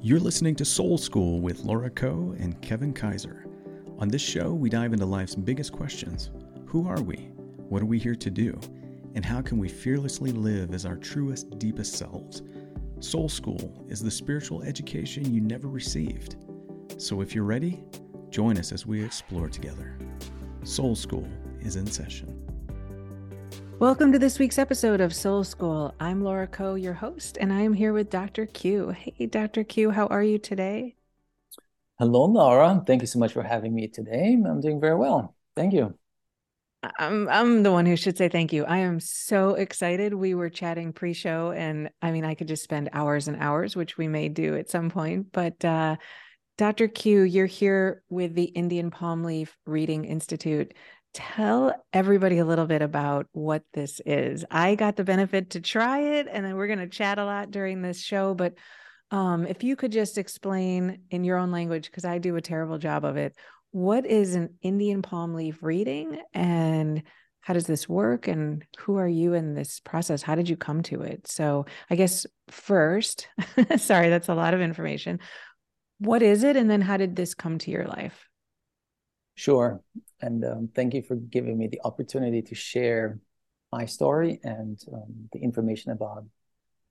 You're listening to Soul School with Laura Coe and Kevin Kaiser. On this show, we dive into life's biggest questions Who are we? What are we here to do? And how can we fearlessly live as our truest, deepest selves? Soul School is the spiritual education you never received. So if you're ready, join us as we explore together. Soul School is in session. Welcome to this week's episode of Soul School. I'm Laura Coe, your host, and I am here with Dr. Q. Hey, Dr. Q, how are you today? Hello, Laura. Thank you so much for having me today. I'm doing very well. Thank you. I'm I'm the one who should say thank you. I am so excited. We were chatting pre-show and I mean I could just spend hours and hours, which we may do at some point. But uh, Dr. Q, you're here with the Indian Palm Leaf Reading Institute tell everybody a little bit about what this is. I got the benefit to try it, and then we're going to chat a lot during this show. But um, if you could just explain in your own language, because I do a terrible job of it, what is an Indian palm leaf reading and how does this work and who are you in this process how did you come to it so i guess first sorry that's a lot of information what is it and then how did this come to your life Sure. And um, thank you for giving me the opportunity to share my story and um, the information about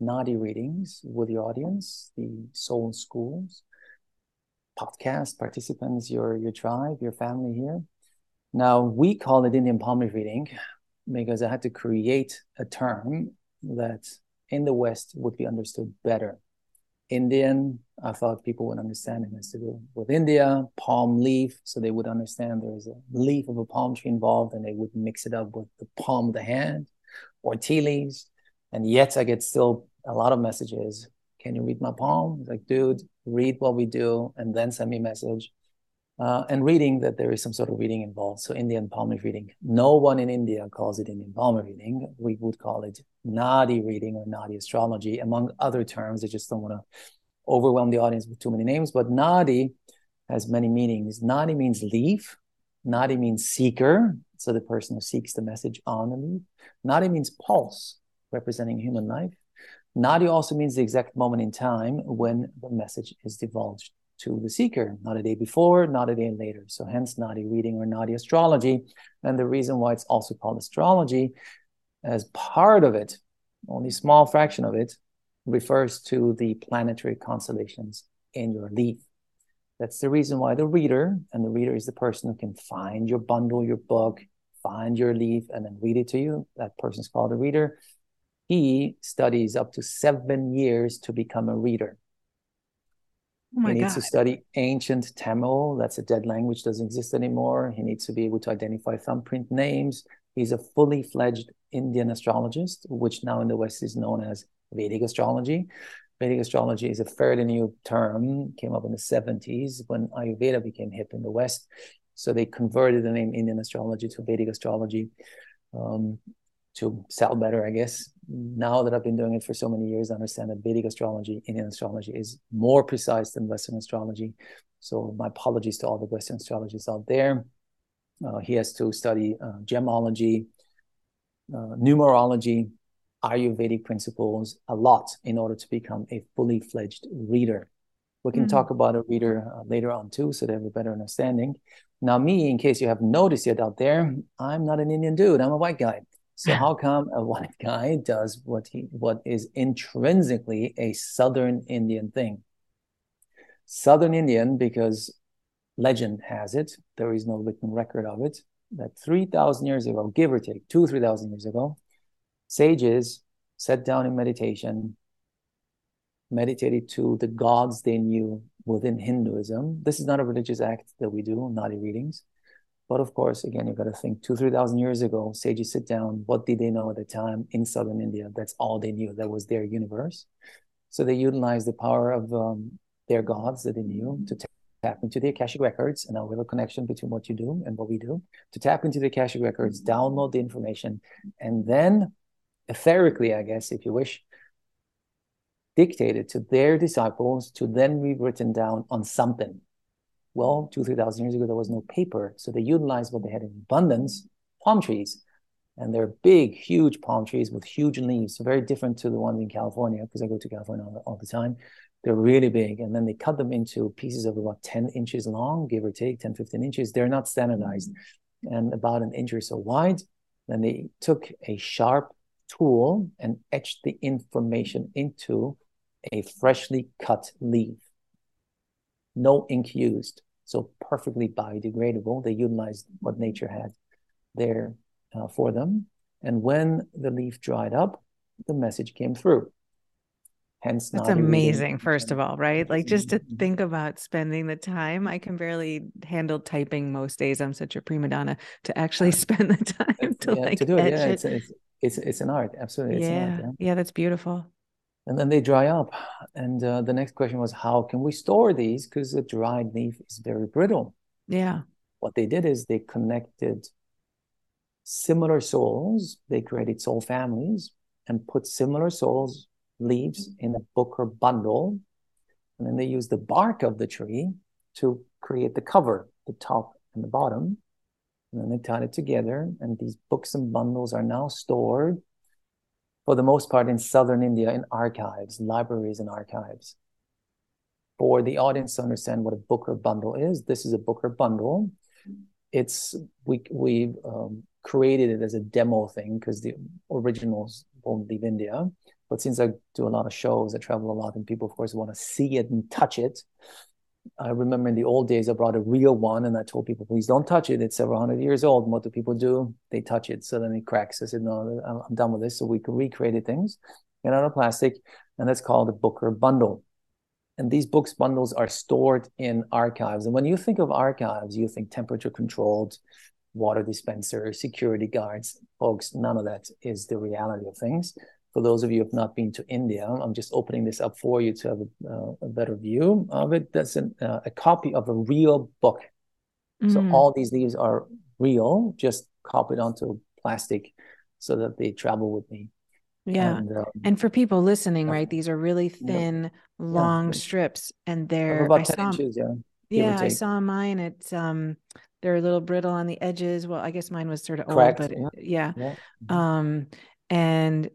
Nadi readings with the audience, the Soul Schools podcast participants, your your tribe, your family here. Now we call it Indian palm leaf reading because I had to create a term that in the West would be understood better. Indian. I thought people would understand it has to do with India, palm leaf, so they would understand there's a leaf of a palm tree involved and they would mix it up with the palm of the hand or tea leaves. And yet I get still a lot of messages. Can you read my palm? It's like, dude, read what we do and then send me a message. Uh, and reading that there is some sort of reading involved. So Indian palm leaf reading. No one in India calls it Indian palm leaf reading. We would call it Nadi reading or Nadi astrology, among other terms. I just don't want to overwhelm the audience with too many names. But Nadi has many meanings. Nadi means leaf. Nadi means seeker. So the person who seeks the message on the leaf. Nadi means pulse, representing human life. Nadi also means the exact moment in time when the message is divulged to the seeker, not a day before, not a day later. So hence Nadi reading or Nadi astrology. And the reason why it's also called astrology, as part of it, only small fraction of it, refers to the planetary constellations in your leaf. That's the reason why the reader, and the reader is the person who can find your bundle, your book, find your leaf, and then read it to you. That person's called a reader. He studies up to seven years to become a reader. Oh he needs God. to study ancient Tamil. That's a dead language, doesn't exist anymore. He needs to be able to identify thumbprint names. He's a fully fledged Indian astrologist, which now in the West is known as Vedic astrology. Vedic astrology is a fairly new term, came up in the 70s when Ayurveda became hip in the West. So they converted the name Indian astrology to Vedic astrology. Um, to sell better, I guess. Now that I've been doing it for so many years, I understand that Vedic astrology, Indian astrology, is more precise than Western astrology. So my apologies to all the Western astrologists out there. Uh, he has to study uh, gemology, uh, numerology, Ayurvedic principles a lot in order to become a fully fledged reader. We can mm-hmm. talk about a reader uh, later on too, so they have a better understanding. Now, me, in case you haven't noticed yet out there, I'm not an Indian dude. I'm a white guy. So how come a white guy does what he what is intrinsically a Southern Indian thing? Southern Indian because legend has it, there is no written record of it, that 3,000 years ago, give or take, two, 3,000 years ago, sages sat down in meditation, meditated to the gods they knew within Hinduism. This is not a religious act that we do, Nadi readings. But of course, again, you've got to think two, 3,000 years ago, sages sit down. What did they know at the time in Southern India? That's all they knew. That was their universe. So they utilized the power of um, their gods that they knew to tap into the Akashic records. And now we have a connection between what you do and what we do to tap into the Akashic records, download the information, and then etherically, I guess, if you wish, dictated to their disciples to then be written down on something well, two, 3,000 years ago, there was no paper. So they utilized what they had in abundance palm trees. And they're big, huge palm trees with huge leaves, so very different to the ones in California, because I go to California all, all the time. They're really big. And then they cut them into pieces of about 10 inches long, give or take 10, 15 inches. They're not standardized and about an inch or so wide. Then they took a sharp tool and etched the information into a freshly cut leaf. No ink used. So perfectly biodegradable. They utilized what nature had there uh, for them. And when the leaf dried up, the message came through. Hence, that's amazing. First of all, right? Like just to mm-hmm. think about spending the time. I can barely handle typing most days. I'm such a prima donna to actually spend the time to yeah, like to do it. Yeah, it's, it's, it's it's an art. Absolutely, yeah. Art, yeah, yeah, that's beautiful. And then they dry up. And uh, the next question was, how can we store these? Because the dried leaf is very brittle. Yeah. What they did is they connected similar souls. They created soul families and put similar souls leaves in a book or bundle. And then they use the bark of the tree to create the cover, the top and the bottom. And then they tied it together. And these books and bundles are now stored for the most part in southern India in archives, libraries and archives. For the audience to understand what a book or bundle is, this is a book or bundle. It's we we um, created it as a demo thing because the originals won't leave India. But since I do a lot of shows, I travel a lot, and people, of course, want to see it and touch it. I remember in the old days, I brought a real one, and I told people, please don't touch it. It's several hundred years old. And what do people do? They touch it, so then it cracks. I said, no, I'm done with this. So we recreated things in out of plastic, and that's called a Booker bundle. And these books bundles are stored in archives. And when you think of archives, you think temperature controlled, water dispenser, security guards. Folks, none of that is the reality of things for those of you who have not been to India, I'm just opening this up for you to have a, uh, a better view of it. That's an, uh, a copy of a real book. Mm. So all these leaves are real, just copied onto plastic so that they travel with me. Yeah. And, um, and for people listening, right, these are really thin, yeah. long yeah. strips and they're about I 10 saw, inches, yeah. Yeah, I saw mine. It's um they're a little brittle on the edges. Well, I guess mine was sort of Correct. old, but yeah. Um and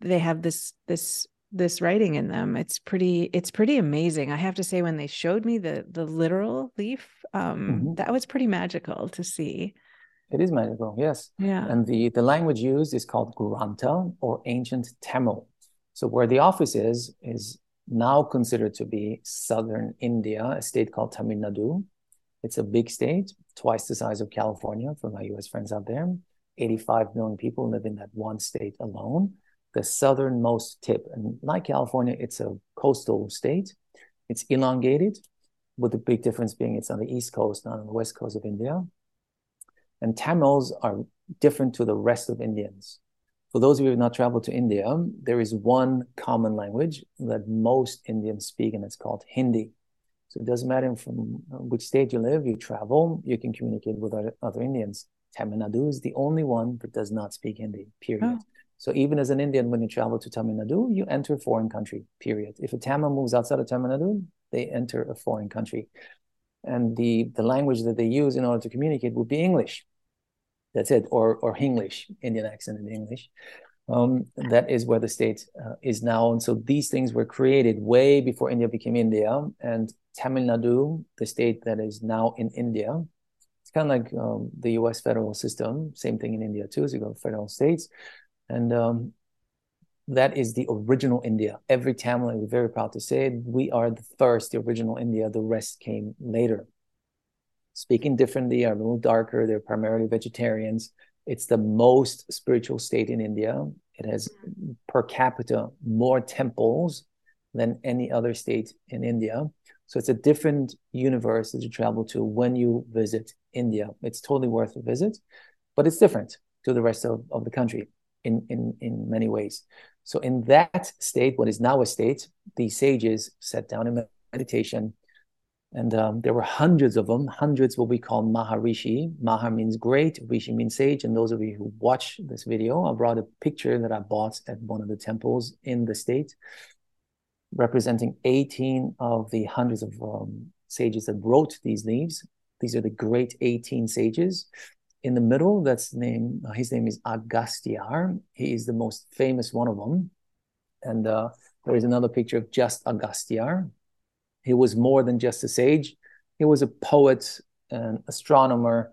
they have this this this writing in them. It's pretty it's pretty amazing. I have to say when they showed me the the literal leaf um mm-hmm. that was pretty magical to see. It is magical yes. Yeah. And the the language used is called grantha or ancient tamil. So where the office is is now considered to be southern india a state called tamil nadu. It's a big state twice the size of california for my us friends out there 85 million people live in that one state alone, the southernmost tip. And like California, it's a coastal state. It's elongated, with the big difference being it's on the east coast, not on the west coast of India. And Tamils are different to the rest of Indians. For those of you who have not traveled to India, there is one common language that most Indians speak, and it's called Hindi. So it doesn't matter from which state you live, you travel, you can communicate with other, other Indians. Tamil Nadu is the only one that does not speak Hindi, period. Oh. So even as an Indian, when you travel to Tamil Nadu, you enter a foreign country, period. If a Tamil moves outside of Tamil Nadu, they enter a foreign country. And the, the language that they use in order to communicate would be English. That's it, or, or English, Indian accent in English. Um, that is where the state uh, is now. And so these things were created way before India became India. And Tamil Nadu, the state that is now in India, kind of like um, the U.S. federal system. Same thing in India too. So you got federal states, and um, that is the original India. Every Tamil is very proud to say it. We are the first, the original India. The rest came later. Speaking differently, are a little darker. They're primarily vegetarians. It's the most spiritual state in India. It has per capita more temples than any other state in India. So it's a different universe that you travel to when you visit India. It's totally worth a visit, but it's different to the rest of, of the country in, in, in many ways. So in that state, what is now a state, the sages sat down in meditation, and um, there were hundreds of them, hundreds what we call Maharishi. Maha means great, Rishi means sage. And those of you who watch this video, I brought a picture that I bought at one of the temples in the state, representing 18 of the hundreds of um, sages that wrote these leaves. These are the great 18 sages. In the middle, that's name. Uh, his name is Agastya. He is the most famous one of them, and uh, There is another picture of just Agastya. He was more than just a sage. He was a poet, an astronomer,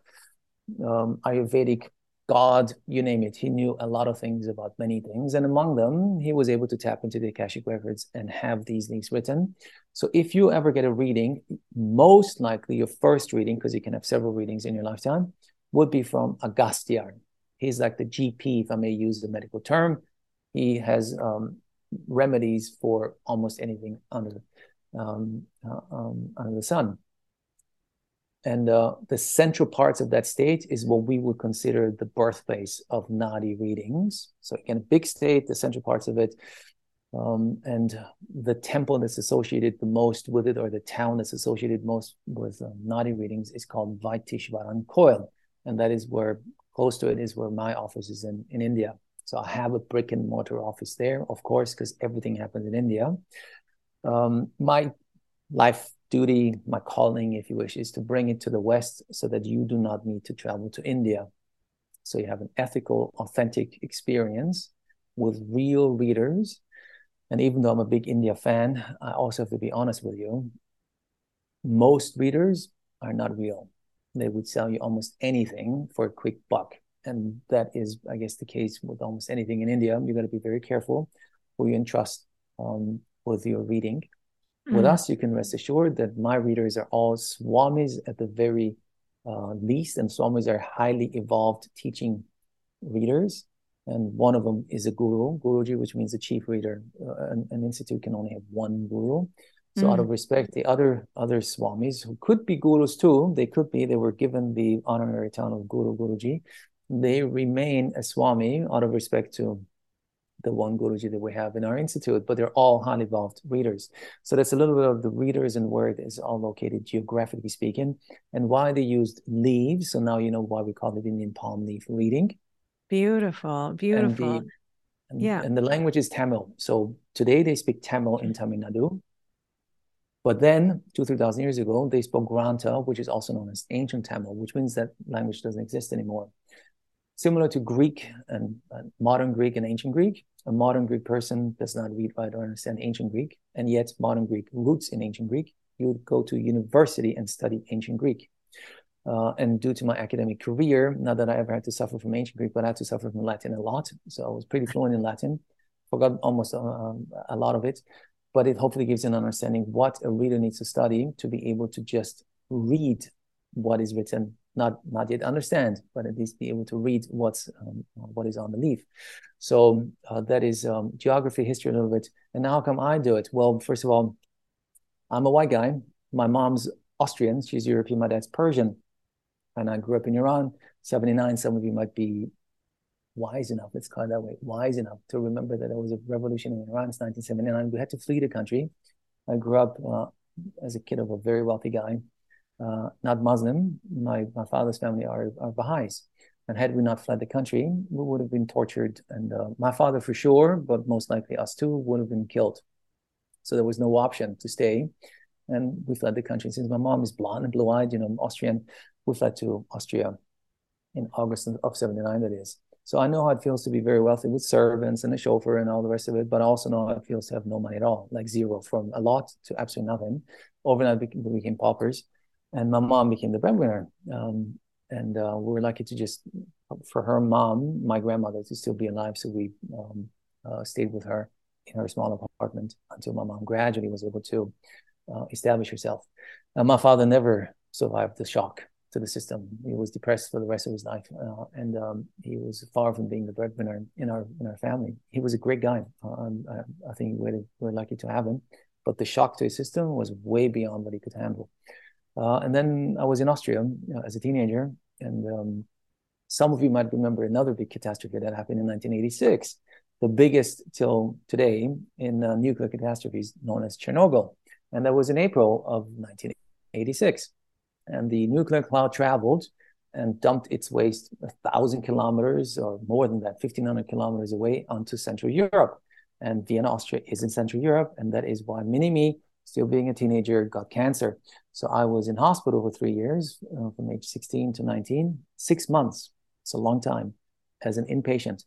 um, Ayurvedic God, you name it. He knew a lot of things about many things. And among them, he was able to tap into the Akashic records and have these things written. So if you ever get a reading, most likely your first reading, because you can have several readings in your lifetime, would be from Agastya. He's like the GP, if I may use the medical term. He has um, remedies for almost anything under, um, uh, um, under the sun. And uh, the central parts of that state is what we would consider the birthplace of Nadi readings. So again, a big state, the central parts of it, um, and the temple that's associated the most with it, or the town that's associated most with uh, Nadi readings, is called Vaitheeswaran Koil, and that is where close to it is where my office is in in India. So I have a brick and mortar office there, of course, because everything happens in India. Um, my life duty, my calling, if you wish, is to bring it to the West so that you do not need to travel to India. So you have an ethical, authentic experience with real readers. And even though I'm a big India fan, I also have to be honest with you. Most readers are not real. They would sell you almost anything for a quick buck. And that is, I guess, the case with almost anything in India. You've got to be very careful who you entrust um, with your reading Mm-hmm. With us, you can rest assured that my readers are all swamis at the very uh, least, and swamis are highly evolved teaching readers. And one of them is a guru, guruji, which means the chief reader. Uh, an, an, institute can only have one guru. So, mm. out of mm. respect, the other other swamis who could be gurus too, they could be. They were given the honorary title of guru, guruji. They remain a swami out of respect to the one Guruji that we have in our institute, but they're all highly evolved readers. So that's a little bit of the readers and where it is all located geographically speaking, and why they used leaves. So now you know why we call it Indian palm leaf reading. Beautiful, beautiful. And the, and, yeah. And the language is Tamil. So today they speak Tamil in Tamil Nadu. But then, two, three thousand years ago, they spoke Granta, which is also known as ancient Tamil, which means that language doesn't exist anymore similar to Greek and uh, modern Greek and ancient Greek. A modern Greek person does not read, write, or understand ancient Greek, and yet modern Greek roots in ancient Greek. You would go to university and study ancient Greek. Uh, and due to my academic career, not that I ever had to suffer from ancient Greek, but I had to suffer from Latin a lot. So I was pretty fluent in Latin, forgot almost uh, a lot of it, but it hopefully gives an understanding what a reader needs to study to be able to just read what is written not not yet understand, but at least be able to read what's um, what is on the leaf. So uh, that is um, geography, history a little bit. And how come I do it? Well, first of all, I'm a white guy. My mom's Austrian. She's European. My dad's Persian. And I grew up in Iran. 79. Some of you might be wise enough, let's call it that way, wise enough to remember that there was a revolution in Iran in 1979. We had to flee the country. I grew up uh, as a kid of a very wealthy guy uh, not Muslim. My, my father's family are, are Baha'is. And had we not fled the country, we would have been tortured. And uh, my father for sure, but most likely us too, would have been killed. So there was no option to stay. And we fled the country. Since my mom is blonde and blue eyed, you know, Austrian, we fled to Austria in August of 79, that is. So I know how it feels to be very wealthy with servants and a chauffeur and all the rest of it, but I also know how it feels to have no money at all, like zero from a lot to absolutely nothing. Overnight, we became paupers and my mom became the breadwinner. Um, and uh, we were lucky to just, for her mom, my grandmother, to still be alive. So we um, uh, stayed with her in her small apartment until my mom gradually was able to uh, establish herself. my father never survived the shock to the system. He was depressed for the rest of his life, uh, and um, he was far from being the breadwinner in our in our family. He was a great guy. Um, I, think we're, we're lucky to have him, but the shock to his system was way beyond what he could handle. Uh, and then I was in Austria as a teenager, and um, some of you might remember another big catastrophe that happened in 1986, the biggest till today in uh, nuclear catastrophes, known as Chernobyl, and that was in April of 1986. And the nuclear cloud traveled and dumped its waste a thousand kilometers or more than that, 1,500 kilometers away onto Central Europe. And Vienna, Austria is in Central Europe, and that is why Mini Me still being a teenager, got cancer. So I was in hospital for three years, uh, from age 16 to 19, six months. It's a long time as an inpatient.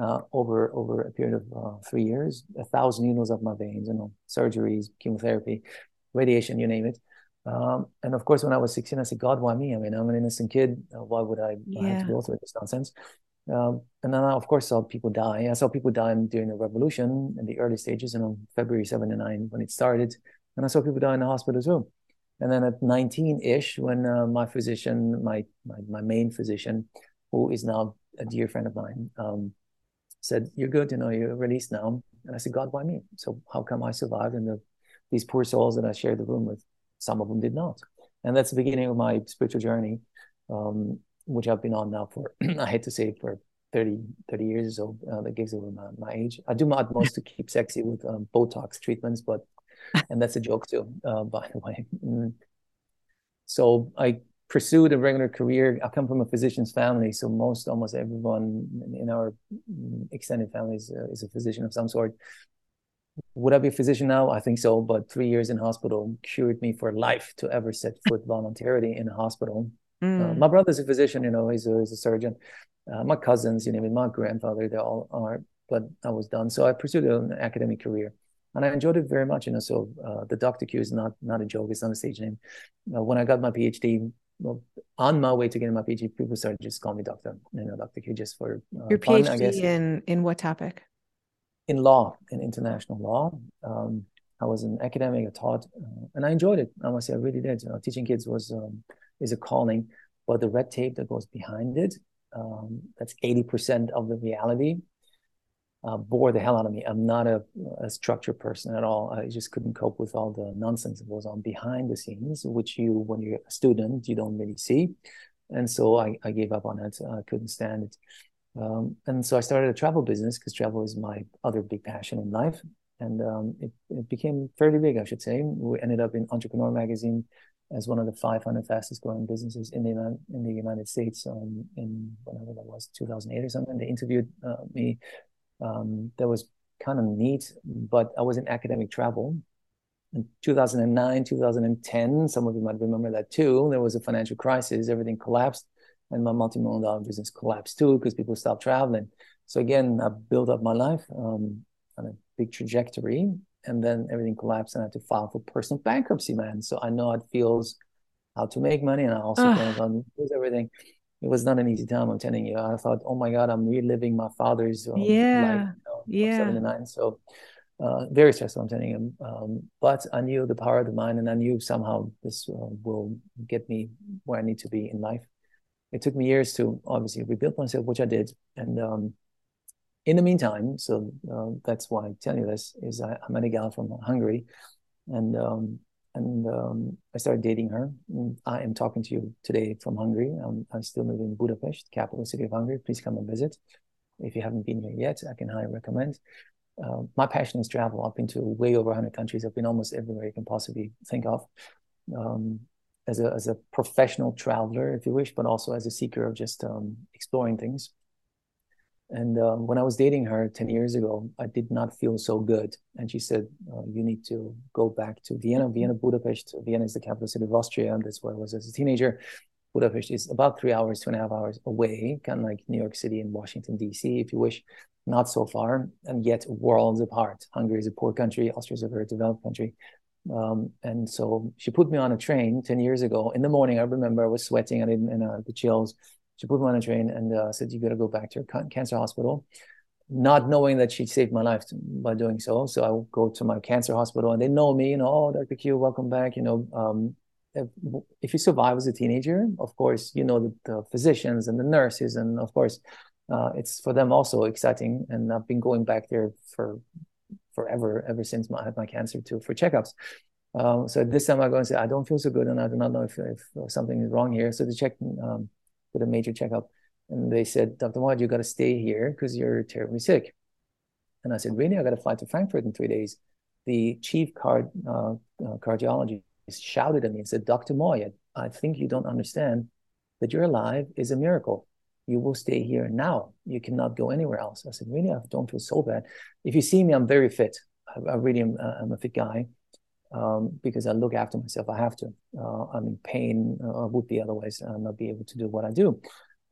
uh, over over a period of uh, three years, a thousand needles up my veins, you know, surgeries, chemotherapy, radiation, you name it. Um, and of course, when I was 16, I said, God, why me? I mean, I'm an innocent kid. Uh, why would I, yeah. Have to go through this nonsense? Um, and then I, of course, saw people die. I saw people die during the revolution in the early stages, you know, February 79 when it started. And I saw people die in the hospital as well. And then at 19-ish, when uh, my physician, my, my, my main physician, who is now a dear friend of mine, um, said, "You're good, you know, you're released now." And I said, "God, why me? So how come I survived, and the, these poor souls that I shared the room with, some of them did not." And that's the beginning of my spiritual journey, um, which I've been on now for I hate to say for 30, 30 years or so. Uh, that gives away my, my age. I do my utmost to keep sexy with um, Botox treatments, but and that's a joke too, uh, by the way. Mm. So I pursued a regular career. I come from a physician's family, so most, almost everyone in our extended families uh, is a physician of some sort. Would I be a physician now? I think so, but three years in hospital cured me for life to ever set foot voluntarily in a hospital. Mm. Uh, my brother's a physician, you know, he's a, he's a surgeon. Uh, my cousins, you know, my grandfather, they all are, but I was done. So I pursued an academic career and I enjoyed it very much. You know, so uh, the Dr. Q is not not a joke; it's not a stage name. Uh, when I got my PhD, well, on my way to getting my PhD, people started just calling me Doctor, you know, Dr. Q, just for uh, your PhD fun, I guess. in in what topic? In law, in international law. Um, I was an academic. I taught, uh, and I enjoyed it. I must say, I really did. You know, teaching kids was um, is a calling, but the red tape that goes behind it, um, that's eighty percent of the reality uh, bore the hell out of me. I'm not a, a structured person at all. I just couldn't cope with all the nonsense that was on behind the scenes, which you, when you're a student, you don't really see. And so I, I gave up on it. I couldn't stand it. Um, and so I started a travel business because travel is my other big passion in life. And um, it, it became fairly big, I should say. We ended up in Entrepreneur Magazine as one of the 500 fastest growing businesses in the in the United States um, in whatever that was, 2008 or something. They interviewed uh, me um, that was kind of neat. But I was in academic travel. In 2009, 2010, some of you might remember that too. There was a financial crisis, everything collapsed, and my multi-million dollar business collapsed too because people stopped traveling. So again, I built up my life um, on a big trajectory, and then everything collapsed, and I had to file for personal bankruptcy, man. So I know how it feels how to make money, and I also know lose everything it was not an easy time. I'm telling you. I thought, oh my God, I'm reliving my father's uh, yeah, life, you know, yeah, seventy nine. So uh, very stressful. I'm telling you. Um, but I knew the power of the mind, and I knew somehow this uh, will get me where I need to be in life. It took me years to obviously rebuild myself, which I did, and um, in the meantime, so uh, that's why I tell you this is I, I met a gal from Hungary, and um, and um, I started dating her. I am talking to you today from Hungary. Um, I still live in Budapest, capital city of Hungary. Please come and visit. If you haven't been here yet, I can highly recommend. Uh, my passion is travel. I've been to way over 100 countries. I've been almost everywhere you can possibly think of. Um, as a as a professional traveler, if you wish, but also as a seeker of just um, exploring things. And um, when I was dating her 10 years ago, I did not feel so good. And she said, uh, You need to go back to Vienna, Vienna, Budapest. Vienna is the capital city of Austria. And that's where I was as a teenager. Budapest is about three hours, two and a half hours away, kind of like New York City and Washington, D.C., if you wish, not so far, and yet worlds apart. Hungary is a poor country, Austria is a very developed country. Um, and so she put me on a train 10 years ago. In the morning, I remember I was sweating, I didn't, and uh, the chills she put me on a train and uh, said, "You got to go back to your cancer hospital." Not knowing that she saved my life by doing so, so I go to my cancer hospital, and they know me. You know, oh, Dr. Q, welcome back. You know, um, if, if, you survive as a teenager, of course, you know the, the physicians and the nurses, and of course, uh, it's for them also exciting. And I've been going back there for forever, ever since I had my cancer too, for checkups. Um, so this time I go and say, I don't feel so good, and I do not know if, if something is wrong here. So they check um, did a major checkup. And they said, Dr. Mohammed, you got to stay here because you're terribly sick. And I said, really? I got to fly to Frankfurt in three days. The chief card, uh, uh, cardiologist shouted at me and said, Dr. Moyed, I think you don't understand that you're alive is a miracle. You will stay here now. You cannot go anywhere else. I said, really? I don't feel so bad. If you see me, I'm very fit. I, I really am uh, I'm a fit guy um, because I look after myself. I have to. Uh, I'm in pain. Uh, I would be otherwise. I'll not be able to do what I do.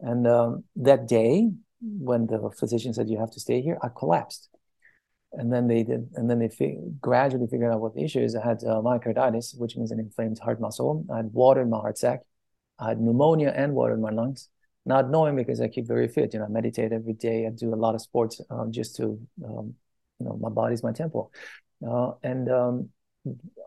And um, that day, when the physician said you have to stay here, I collapsed. And then they did, and then they gradually figured out what the issue is. I had uh, myocarditis, which means an inflamed heart muscle. I had water in my heart sac. I had pneumonia and water in my lungs. Not knowing because I keep very fit. You know, I meditate every day. I do a lot of sports uh, just to, um, you know, my body's my temple. Uh, and um,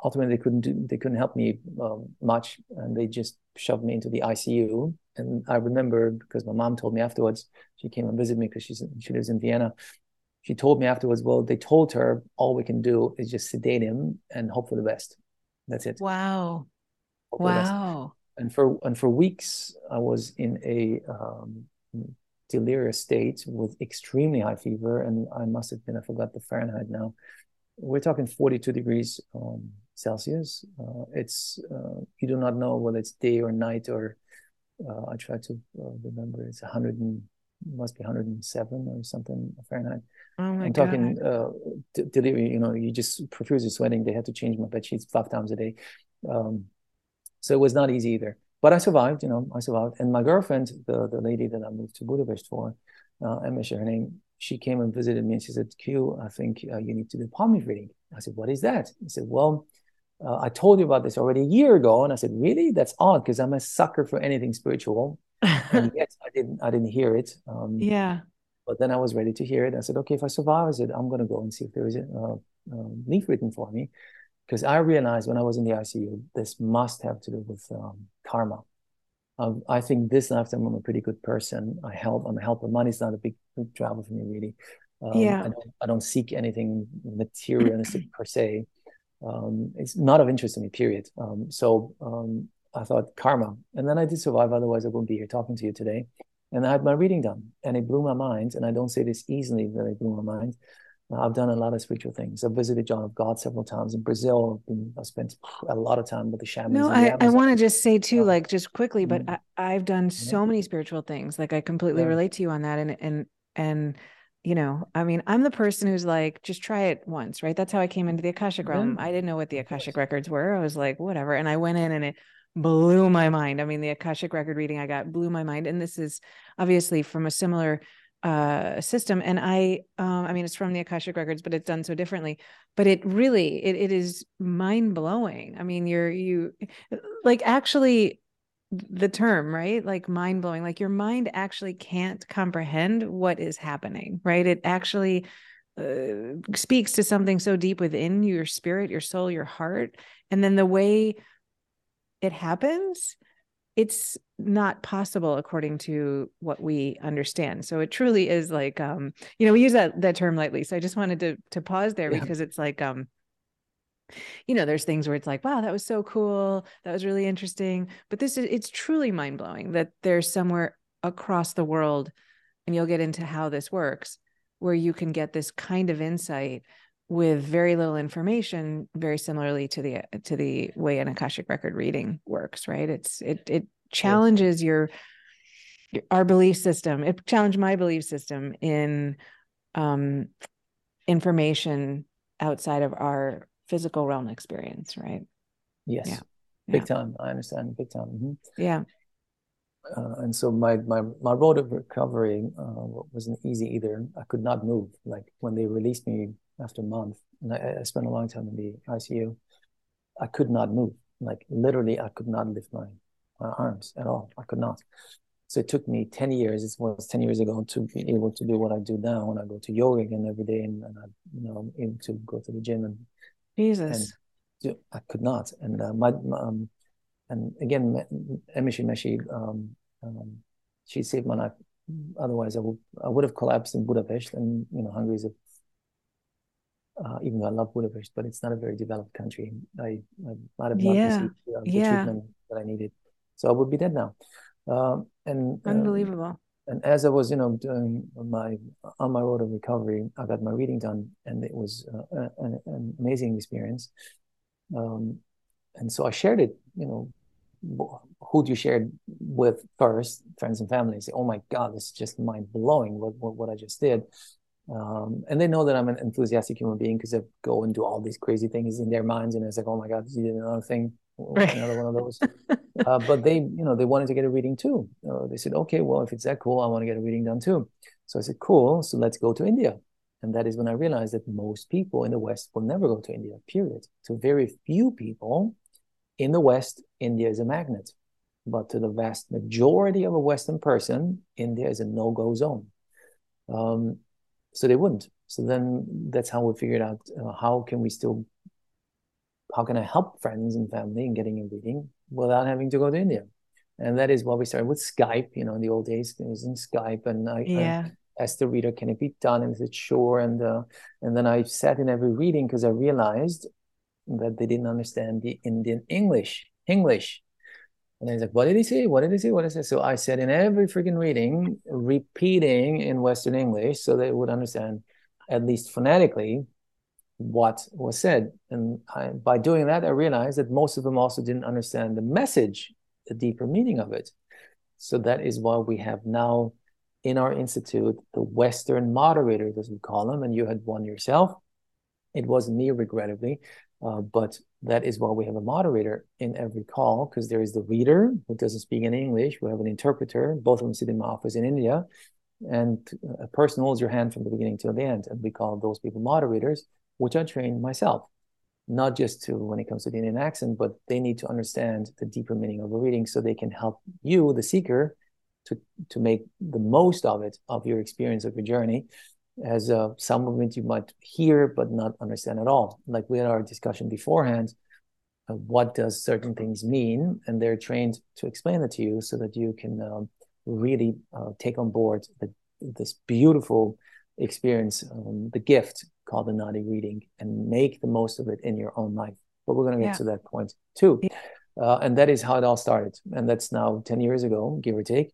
ultimately, they couldn't do, they couldn't help me um, much, and they just shoved me into the ICU. And I remember because my mom told me afterwards. She came and visited me because she's she lives in Vienna she told me afterwards, well, they told her all we can do is just sedate him and hope for the best. That's it. Wow. Hope wow. And for and for weeks, I was in a um, delirious state with extremely high fever, and I must have been I forgot the Fahrenheit now. We're talking 42 degrees um, Celsius. Uh, it's uh, you do not know whether it's day or night or uh, I try to uh, remember it's 100 and must be 107 or something Fahrenheit. Oh my I'm talking uh, d- delivery. You know, you just profusely sweating. They had to change my bed sheets five times a day, um, so it was not easy either. But I survived. You know, I survived. And my girlfriend, the the lady that I moved to Budapest for, uh, Emma, her name. She came and visited me, and she said, "Q, I think uh, you need to do palm leaf reading." I said, "What is that?" He said, "Well." Uh, I told you about this already a year ago, and I said, "Really? That's odd because I'm a sucker for anything spiritual." and yet I didn't I didn't hear it. Um, yeah. But then I was ready to hear it. I said, okay, if I survive, I said, I'm going to go and see if there is a uh, uh, leaf written for me. Because I realized when I was in the ICU, this must have to do with um, karma. Um, I think this lifetime I'm a pretty good person. I help. I'm a helper. Money's not a big, big driver for me, really. Um, yeah. I don't, I don't, seek anything materialistic per se. Um, it's not of interest to me, period. Um, so um, I thought karma. And then I did survive. Otherwise, I wouldn't be here talking to you today. And I had my reading done, and it blew my mind. And I don't say this easily that it blew my mind. I've done a lot of spiritual things. I've visited John of God several times in Brazil. I've spent a lot of time with the shamans. No, I, I want to just say too, like just quickly, but mm-hmm. I, have done so many spiritual things. Like I completely yeah. relate to you on that. And and and you know, I mean, I'm the person who's like, just try it once, right? That's how I came into the Akashic realm. I didn't know what the Akashic records were. I was like, whatever. And I went in and it blew my mind. I mean, the Akashic record reading I got blew my mind. And this is obviously from a similar uh system and i um i mean it's from the akashic records but it's done so differently. But it really it, it is mind blowing i mean you're you like actually the term right? Like mind blowing like your mind actually can't comprehend what is happening right? It actually uh, speaks to something so deep within your spirit your soul your heart and then the way it happens it's not possible according to what we understand. So it truly is like um you know we use that that term lightly. So i just wanted to to pause there yeah. because it's like um you know there's things where it's like wow that was so cool. That was really interesting. But this is it's truly mind-blowing that there's somewhere across the world and you'll get into how this works where you can get this kind of insight with very little information very similarly to the to the way an akashic record reading works right it's it it challenges your, our belief system it challenged my belief system in um information outside of our physical realm experience right yes yeah. big yeah. time i understand big time mm-hmm. yeah uh, and so my my my road of recovery uh, wasn't easy either. I could not move. Like when they released me after a month, and I, I, spent a long time in the ICU. I could not move. Like literally, I could not lift my, my arms at all. I could not. So it took me 10 years, it was 10 years ago, to be able to do what I do now when I go to yoga again every day and, and I, you know, I'm able to go to the gym and Jesus. And I could not. And uh, my, my um, and again, Emishi Meshi, um, um, she saved my life. Otherwise, I would I would have collapsed in Budapest, and you know, Hungary is a uh, even though I love Budapest, but it's not a very developed country. I, I might have not yeah. received uh, the yeah. treatment that I needed. So I would be dead now. Um, and uh, Unbelievable. and as I was, you know, doing my on my road of recovery, I got my reading done, and it was uh, an, an, amazing experience. Um, and so I shared it. You know, who do you share it with first? Friends and family. Say, "Oh my God, this is just mind blowing! What, what what I just did." Um, and they know that I'm an enthusiastic human being because I go and do all these crazy things in their minds. And it's like, oh my God, you did another thing. Right. another one of those. uh, but they, you know, they wanted to get a reading too. Uh, they said, okay, well, if it's that cool, I want to get a reading done too. So I said, cool. So let's go to India. And that is when I realized that most people in the West will never go to India, period. To very few people in the West, India is a magnet. But to the vast majority of a Western person, India is a no go zone. Um, so they wouldn't. So then that's how we figured out uh, how can we still, how can I help friends and family in getting a reading without having to go to India? And that is what we started with Skype. You know, in the old days, it was in Skype, and I, Yeah. I asked the reader, "Can it be done?" And he said, "Sure." And uh, and then I sat in every reading because I realized that they didn't understand the Indian English. English. And he's like, what did he say? What did he say? What did he say? So I said in every freaking reading, repeating in Western English so they would understand, at least phonetically, what was said. And I, by doing that, I realized that most of them also didn't understand the message, the deeper meaning of it. So that is why we have now in our institute the Western moderators, as we call them, and you had one yourself. It wasn't me, regrettably, uh, but that is why we have a moderator in every call because there is the reader who doesn't speak any English. We have an interpreter. Both of them sit in my office in India, and a person holds your hand from the beginning till the end, and we call those people moderators, which I trained myself, not just to when it comes to the Indian accent, but they need to understand the deeper meaning of a reading so they can help you, the seeker, to to make the most of it of your experience of your journey as uh, some of it you might hear but not understand at all. Like we had our discussion beforehand, uh, what does certain things mean, and they're trained to explain it to you so that you can um, really uh, take on board the, this beautiful experience, um, the gift called the Nadi reading, and make the most of it in your own life. But we're going to get Yeah. to that point too. Uh, and that is how it all started. And that's now 10 years ago, give or take.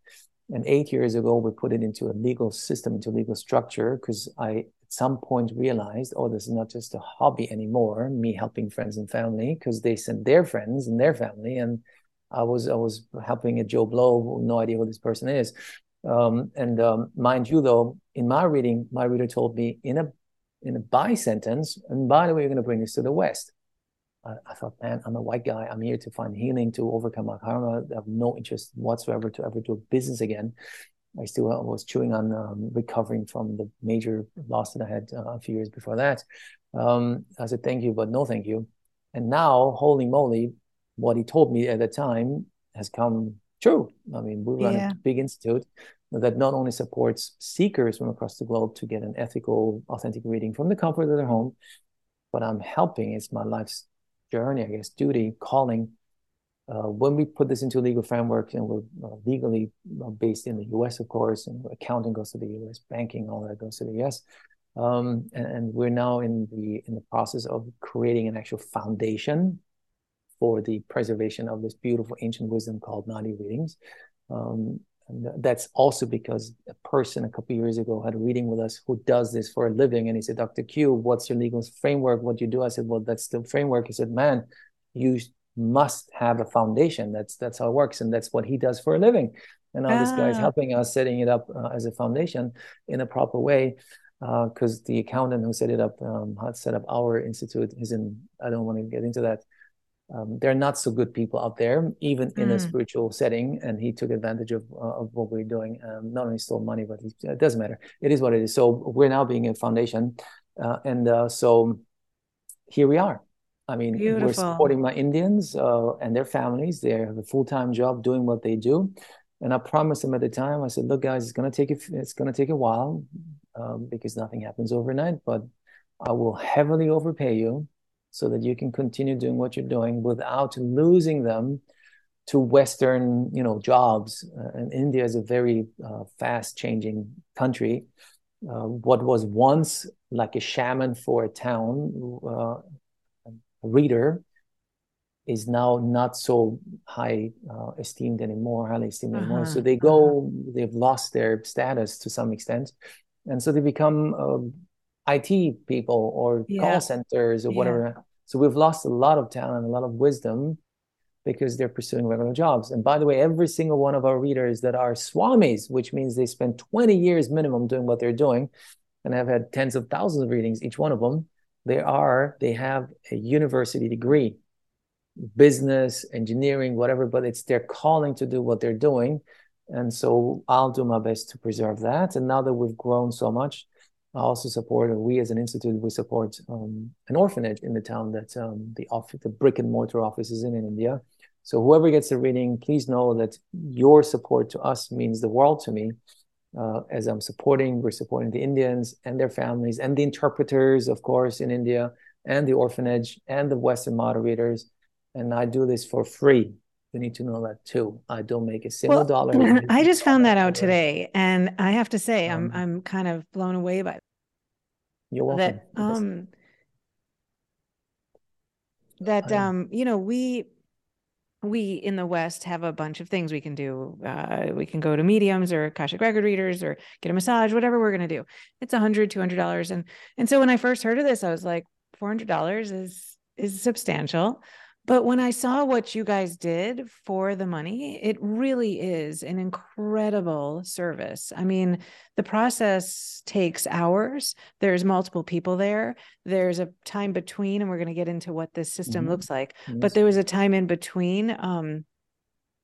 And eight years ago, we put it into a legal system, into legal structure, because I at some point realized, oh, this is not just a hobby anymore, me helping friends and family, because they sent their friends and their family. And I was I was helping a Joe Blow, no idea who this person is. Um, and um, mind you, though, in my reading, my reader told me in a in a by sentence, and by the way, you're going to bring this to the West. I, I thought, man, I'm a white guy. I'm here to find healing, to overcome my karma. I have no interest whatsoever to ever do a business again. I still was chewing on um, recovering from the major loss that I had uh, a few years before that. Um, I said, thank you, but no thank you. And now, holy moly, what he told me at the time has come true. I mean, we run Yeah. a big institute that not only supports seekers from across the globe to get an ethical, authentic reading from the comfort of their home, but I'm helping. It's my life's journey, I guess, duty, calling. Uh, when we put this into legal framework, and we're uh, legally uh, based in the U.S., of course, and accounting goes to the U.S., banking, all that goes to the U.S. Um, and, and we're now in the in the process of creating an actual foundation for the preservation of this beautiful ancient wisdom called Nadi readings. Um, and that's also because a person a couple years ago had a reading with us who does this for a living, and he said, "Dr. Q, what's your legal framework? What do you do?" I said, "Well, that's the framework." He said, "Man, you must have a foundation. That's that's how it works, and that's what he does for a living." And now this guy is Ah. helping us setting it up uh, as a foundation in a proper way because the accountant who set it up um, had set up our institute is in. I don't want to get into that. Um, there are not so good people out there, even in a Mm. spiritual setting, and he took advantage of uh, of what we're doing. Um, not only stole money, but he, it doesn't matter. It is what it is. So we're now being a foundation, uh, and uh, so here we are. I mean, we're supporting my Indians uh, and their families. They have a full time job doing what they do, and I promised them at the time. I said, "Look, guys, it's gonna take a, it's gonna take a while um, because nothing happens overnight, but I will heavily overpay you so that you can continue doing what you're doing without losing them to Western, you know, jobs. Uh, and India is a very uh, fast-changing country. Uh, what was once like a shaman for a town, uh, a reader, is now not so high uh, esteemed anymore, highly esteemed anymore. Uh-huh, So they go, they've lost their status to some extent, and so they become um, IT people or Yeah. call centers or Yeah. whatever. So we've lost a lot of talent, a lot of wisdom because they're pursuing regular jobs. And by the way, every single one of our readers that are swamis, which means they spend 20 years minimum doing what they're doing, and have had tens of thousands of readings, each one of them, they are, they have a university degree. business, engineering, whatever, but it's their calling to do what they're doing. And so I'll do my best to preserve that. And now that we've grown so much, I also support, or we as an institute, we support um, an orphanage in the town that um, the office, the brick and mortar office is in in India. So whoever gets the reading, please know that your support to us means the world to me. Uh, as I'm supporting, we're supporting the Indians and their families and the interpreters, of course, in India, and the orphanage and the Western moderators. And I do this for free. You need to know that too. I don't make a single well, dollar. I just found that out today, and I have to say, um, I'm I'm kind of blown away by you're welcome. that. Um, that um, you know, we we in the West have a bunch of things we can do. Uh, we can go to mediums or Akashic record readers or get a massage, whatever we're going to do. It's a hundred, two hundred dollars. And, and so when I first heard of this, I was like, $400 is, is substantial. But when I saw what you guys did for the money, it really is an incredible service. I mean, the process takes hours. There's multiple people there. There's a time between, and we're going to get into what this system mm-hmm. looks like. Yes. But there was a time in between um,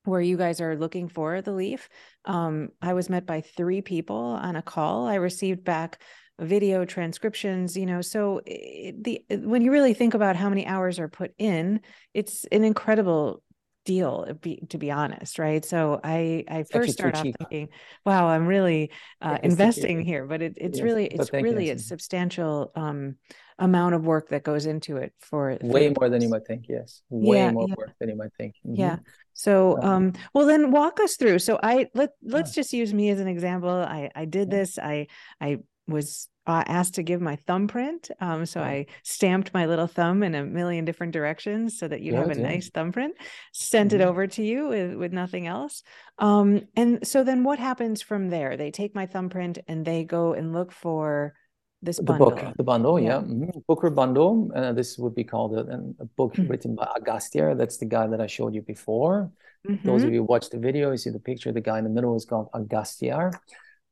where you guys are looking for the leaf. Um, I was met by three people on a call. I received back video transcriptions you know so it, the when you really think about how many hours are put in it's an incredible deal to be honest right? So i i first start off thinking wow i'm really uh, investing here but it, it's yes, really it's really a substantial um amount of work that goes into it for, for way more than you might think yes. Way yeah, more yeah. work than you might think. Mm-hmm. yeah. So um well then walk us through. So i let let's yeah. just use me as an example. I i did this. I i was uh, asked to give my thumbprint. Um, so. I stamped my little thumb in a million different directions so that you have a yeah. nice thumbprint, sent mm-hmm. it over to you with, with nothing else. Um, and so then what happens from there? They take my thumbprint and they go and look for this bundle. The book, the bundle, yeah. yeah. Mm-hmm. Booker bundle. Uh, this would be called a, a book mm-hmm. written by Agastya. That's the guy that I showed you before. Mm-hmm. Those of you who watch the video, you see the picture. The guy in the middle is called Agastya.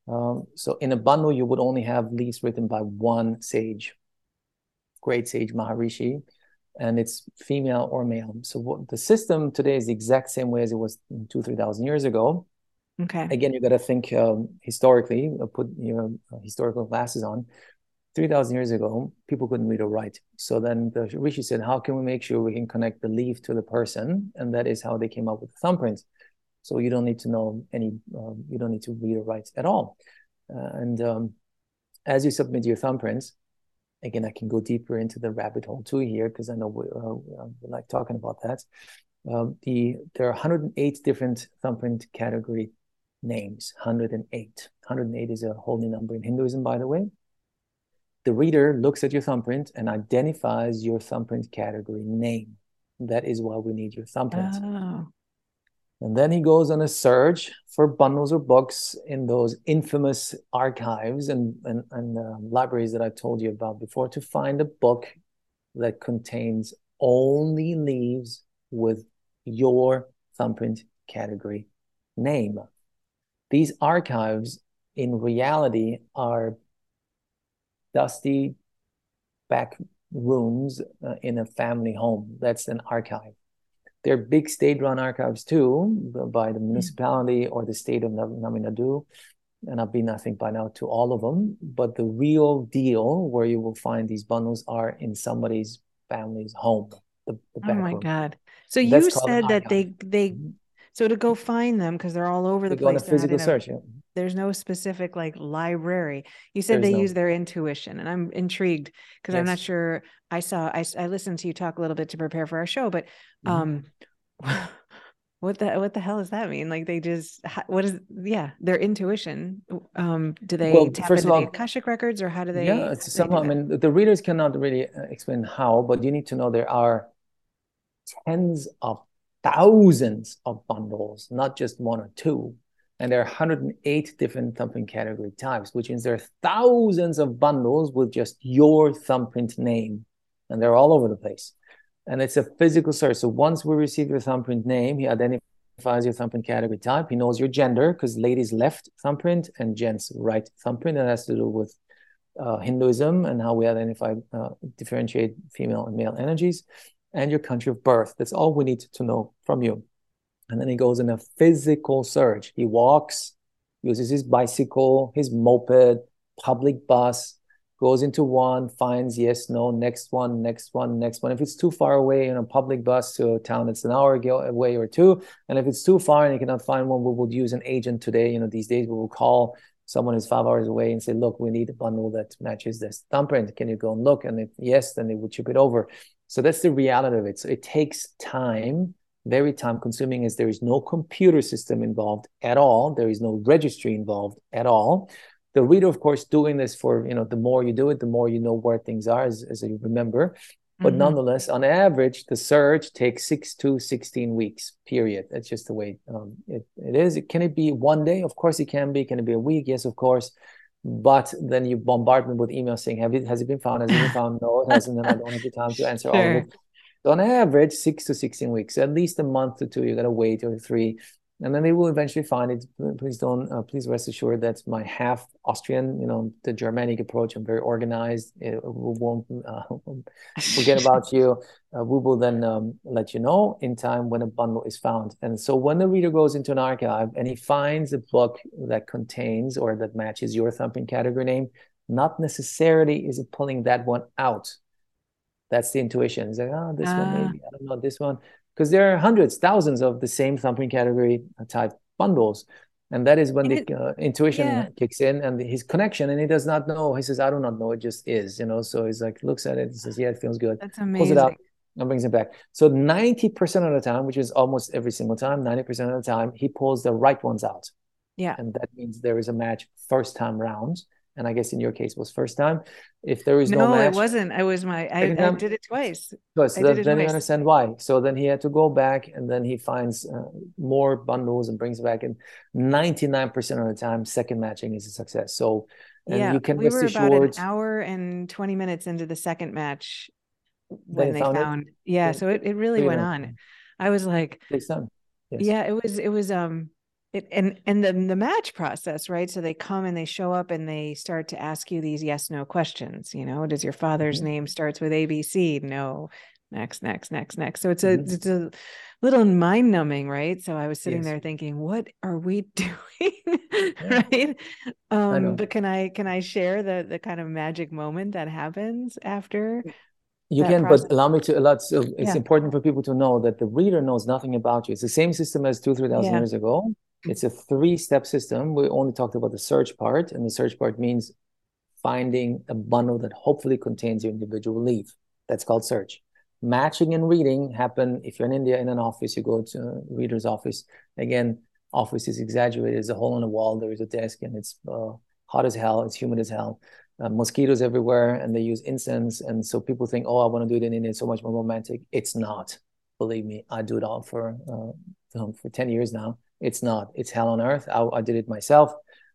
Um, so in a bundle, you would only have leaves written by one sage, great sage Maharishi, and it's female or male. So what the system today is the exact same way as it was two, three thousand years ago. Okay. Again, you got to think um, historically. Uh, put your uh, historical glasses on. Three thousand years ago, people couldn't read or write. So then the rishi said, "How can we make sure we can connect the leaf to the person?" And that is how they came up with the thumbprint. So you don't need to know any, um, you don't need to read or write at all. Uh, and um, as you submit your thumbprints, again, I can go deeper into the rabbit hole too here because I know we, uh, we, like talking about that. Um, the there are 108 different thumbprint category names. 108. 108 is a holy number in Hinduism, by the way. The reader looks at your thumbprint and identifies your thumbprint category name. That is why we need your thumbprint. Oh. And then he goes on a search for bundles or books in those infamous archives and, and, and uh, libraries that I told you about before to find a book that contains only leaves with your thumbprint category name. These archives, in reality, are dusty back rooms uh, in a family home. That's an archive. They're big state-run archives too, by the hmm. municipality or the state of Tamil Nadu. And I've been, I think, by now to all of them. But the real deal where you will find these bundles are in somebody's family's home. The, the oh my room. God! So you said that they they mm-hmm. so to go find them because they're all over the place. Go on a physical search. yeah. There's no specific like library. You said There's they no. use their intuition, and I'm intrigued because yes. I'm not sure. I saw I I listened to you talk a little bit to prepare for our show, but mm-hmm. um. what the what the hell does that mean like they just what is yeah their intuition um do they well, tap first into of all, the akashic records or how do they yeah it's somehow i mean the readers cannot really uh, explain how but you need to know there are tens of thousands of bundles not just one or two and there are 108 different thumbprint category types which means there are thousands of bundles with just your thumbprint name and they're all over the place and it's a physical search. So once we receive your thumbprint name, he identifies your thumbprint category type. He knows your gender because ladies left thumbprint and gents right thumbprint. That has to do with uh, Hinduism and how we identify, uh, differentiate female and male energies. and your country of birth. That's all we need to know from you. And then he goes in a physical search. He walks, uses his bicycle, his moped, public bus, goes into one, finds yes, no, next one, next one, next one. If it's too far away in a public bus to a town that's an hour away or two, and if it's too far and you cannot find one, we would use an agent today. You know, these days we will call someone who's five hours away and say, look, we need a bundle that matches this thumbprint. Can you go and look? And if yes, then they would ship it over. So that's the reality of it. So it takes time, very time consuming as there is no computer system involved at all. There is no registry involved at all. The reader, of course, doing this for, you know, the more you do it, the more you know where things are, as, as you remember. But mm-hmm. nonetheless, on average, the search takes six to 16 weeks, period. That's just the way um, it, it is. Can it be one day? Of course it can be. Can it be a week? Yes, of course. But then you bombard me with emails saying, Have it, has it been found? Has it been found? No, it hasn't. And I don't have the time to answer sure. all of it. On average, six to 16 weeks, at least a month or two, you got to wait or three and then they will eventually find it. Please don't. Uh, please rest assured that my half Austrian, you know, the Germanic approach. I'm very organized. It, we won't uh, forget about you. Uh, we will then um, let you know in time when a bundle is found. And so when the reader goes into an archive and he finds a book that contains or that matches your thumbprint category name, not necessarily is it pulling that one out. That's the intuition. He's like, oh, this one ah. maybe. I don't know this one because there are hundreds, thousands of the same thumbprint category type bundles. And that is when the uh, intuition yeah. kicks in and his connection, and he does not know. He says, "I do not know. It just is," you know. So he's like, looks at it, and says, "Yeah, it feels good." That's amazing. Pulls it out and brings it back. So ninety percent of the time, which is almost every single time, ninety percent of the time, he pulls the right ones out. Yeah, and that means there is a match first time round and I guess in your case was first time. If there is no, no match, it wasn't. I was my I, I did it twice. Twice. So then twice. you understand why. So then he had to go back, and then he finds uh, more bundles and brings back. And ninety nine percent of the time, second matching is a success. So yeah, you can we were about an hour and twenty minutes into the second match when they found, found yeah, yeah. So it, it really went on. I was like, yeah, it was it was um it, and and then the match process right so they come and they show up and they start to ask you these yes no questions you know does your father's mm-hmm. name starts with abc no next next next next so it's a mm-hmm. it's a little mind numbing right so i was sitting yes. there thinking what are we doing right um but can i can i share the the kind of magic moment that happens after you can process? but allow me to allow so it's yeah. important for people to know that the reader knows nothing about you it's the same system as two three thousand yeah. years ago it's a three step system. We only talked about the search part, and the search part means finding a bundle that hopefully contains your individual leaf. That's called search. Matching and reading happen if you're in India in an office, you go to a reader's office. Again, office is exaggerated. There's a hole in the wall, there is a desk, and it's uh, hot as hell, it's humid as hell. Uh, mosquitoes everywhere, and they use incense. And so people think, oh, I want to do it in India, it's so much more romantic. It's not. Believe me, I do it all for uh, for 10 years now it's not. It's hell on earth. I, I did it myself.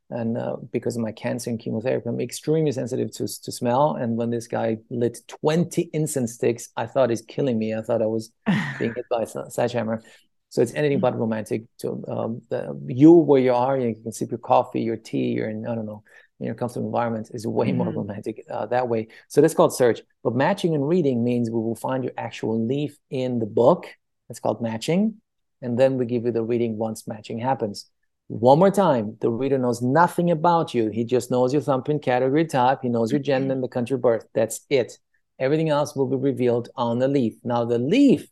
And uh, because of my cancer and chemotherapy, I'm extremely sensitive to, to smell. And when this guy lit 20 incense sticks, I thought he's killing me. I thought I was being hit by a sledgehammer. So it's anything but romantic. To um, the, you where you are, you can sip your coffee, your tea, you're in, I don't know, in your comfortable environment is way mm-hmm. more romantic uh, that way. So that's called search. But matching and reading means we will find your actual leaf in the book. That's called matching and then we give you the reading once matching happens. One more time, the reader knows nothing about you. He just knows your thumbprint category type. He knows your gender mm-hmm. and the country of birth. That's it. Everything else will be revealed on the leaf. Now, the leaf,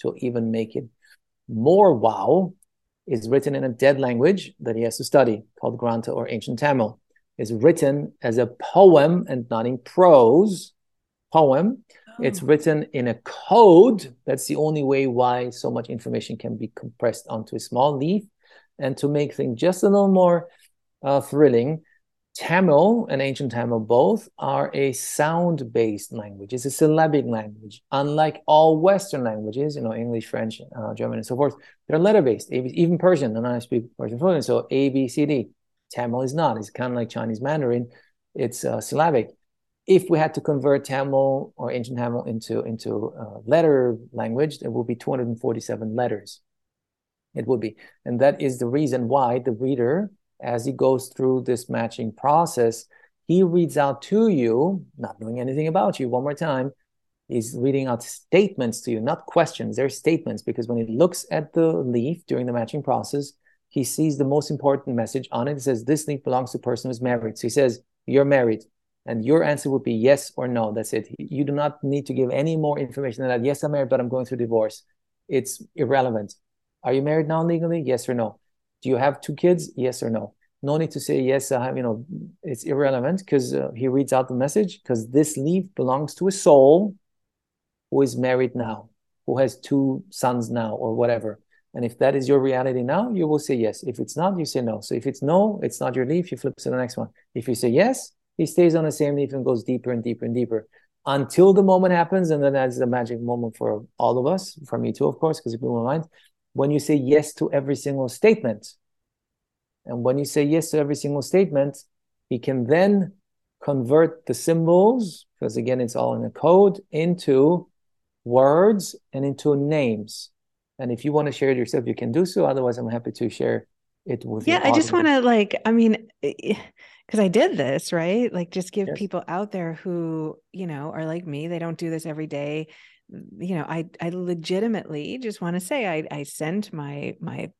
to even make it more wow, is written in a dead language that he has to study called Grantha or Ancient Tamil. Is written as a poem and not in prose. Poem it's oh. written in a code. That's the only way why so much information can be compressed onto a small leaf. And to make things just a little more uh, thrilling, Tamil and ancient Tamil both are a sound based language. It's a syllabic language. Unlike all Western languages, you know, English, French, uh, German, and so forth, they're letter based, even Persian, and I speak Persian fluently. So A, B, C, D. Tamil is not. It's kind of like Chinese Mandarin. It's uh, syllabic if we had to convert Tamil or ancient Tamil into into uh, letter language, there will be 247 letters. It would be, and that is the reason why the reader, as he goes through this matching process, he reads out to you, not knowing anything about you. One more time, He's reading out statements to you, not questions. They're statements because when he looks at the leaf during the matching process, he sees the most important message on it. It says, This leaf belongs to a person who's married. So he says, You're married. And your answer would be yes or no. That's it. You do not need to give any more information than that. Yes, I'm married, but I'm going through divorce. It's irrelevant. Are you married now legally? Yes or no. Do you have two kids? Yes or no. No need to say yes. I have, you know, it's irrelevant because uh, he reads out the message because this leaf belongs to a soul who is married now, who has two sons now, or whatever. And if that is your reality now, you will say yes. If it's not, you say no. So if it's no, it's not your leaf, you flip to the next one. If you say yes, he stays on the same leaf and goes deeper and deeper and deeper until the moment happens. And then that's the magic moment for all of us, for me too, of course, because it blew my mind. When you say yes to every single statement, and when you say yes to every single statement, he can then convert the symbols, because again, it's all in a code, into words and into names. And if you want to share it yourself, you can do so. Otherwise, I'm happy to share it with you. yeah, I just want to like, I mean, because I did this, right? Like, just give yes. people out there who, you know, are like me, they don't do this every day. You know, I I legitimately just want to say I I sent my my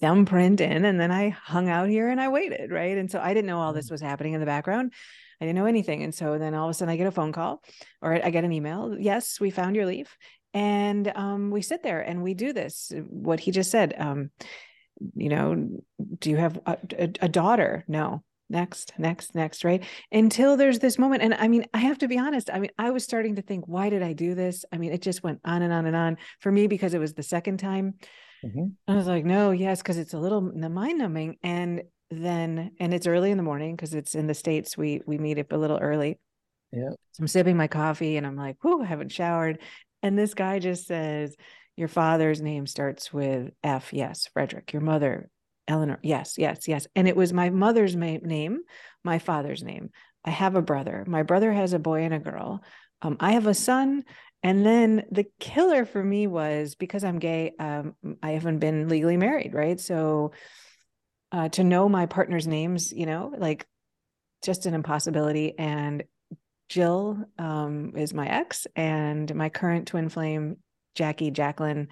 thumbprint in and then I hung out here and I waited, right? And so I didn't know all this mm. was happening in the background. I didn't know anything. And so then all of a sudden I get a phone call or I get an email. Yes, we found your leaf. And um, we sit there and we do this. What he just said, um, you know, do you have a, a, a daughter? No. Next, next, next, right? Until there's this moment. And I mean, I have to be honest. I mean, I was starting to think, why did I do this? I mean, it just went on and on and on for me because it was the second time. Mm-hmm. I was like, no, yes, because it's a little mind numbing. And then, and it's early in the morning because it's in the States. We we meet up a little early. Yeah. So I'm sipping my coffee and I'm like, whoo, I haven't showered. And this guy just says, Your father's name starts with F. Yes, Frederick. Your mother, Eleanor. Yes, yes, yes. And it was my mother's ma- name, my father's name. I have a brother. My brother has a boy and a girl. Um, I have a son. And then the killer for me was because I'm gay, um, I haven't been legally married, right? So uh, to know my partner's names, you know, like just an impossibility. And Jill um, is my ex, and my current twin flame, Jackie, Jacqueline.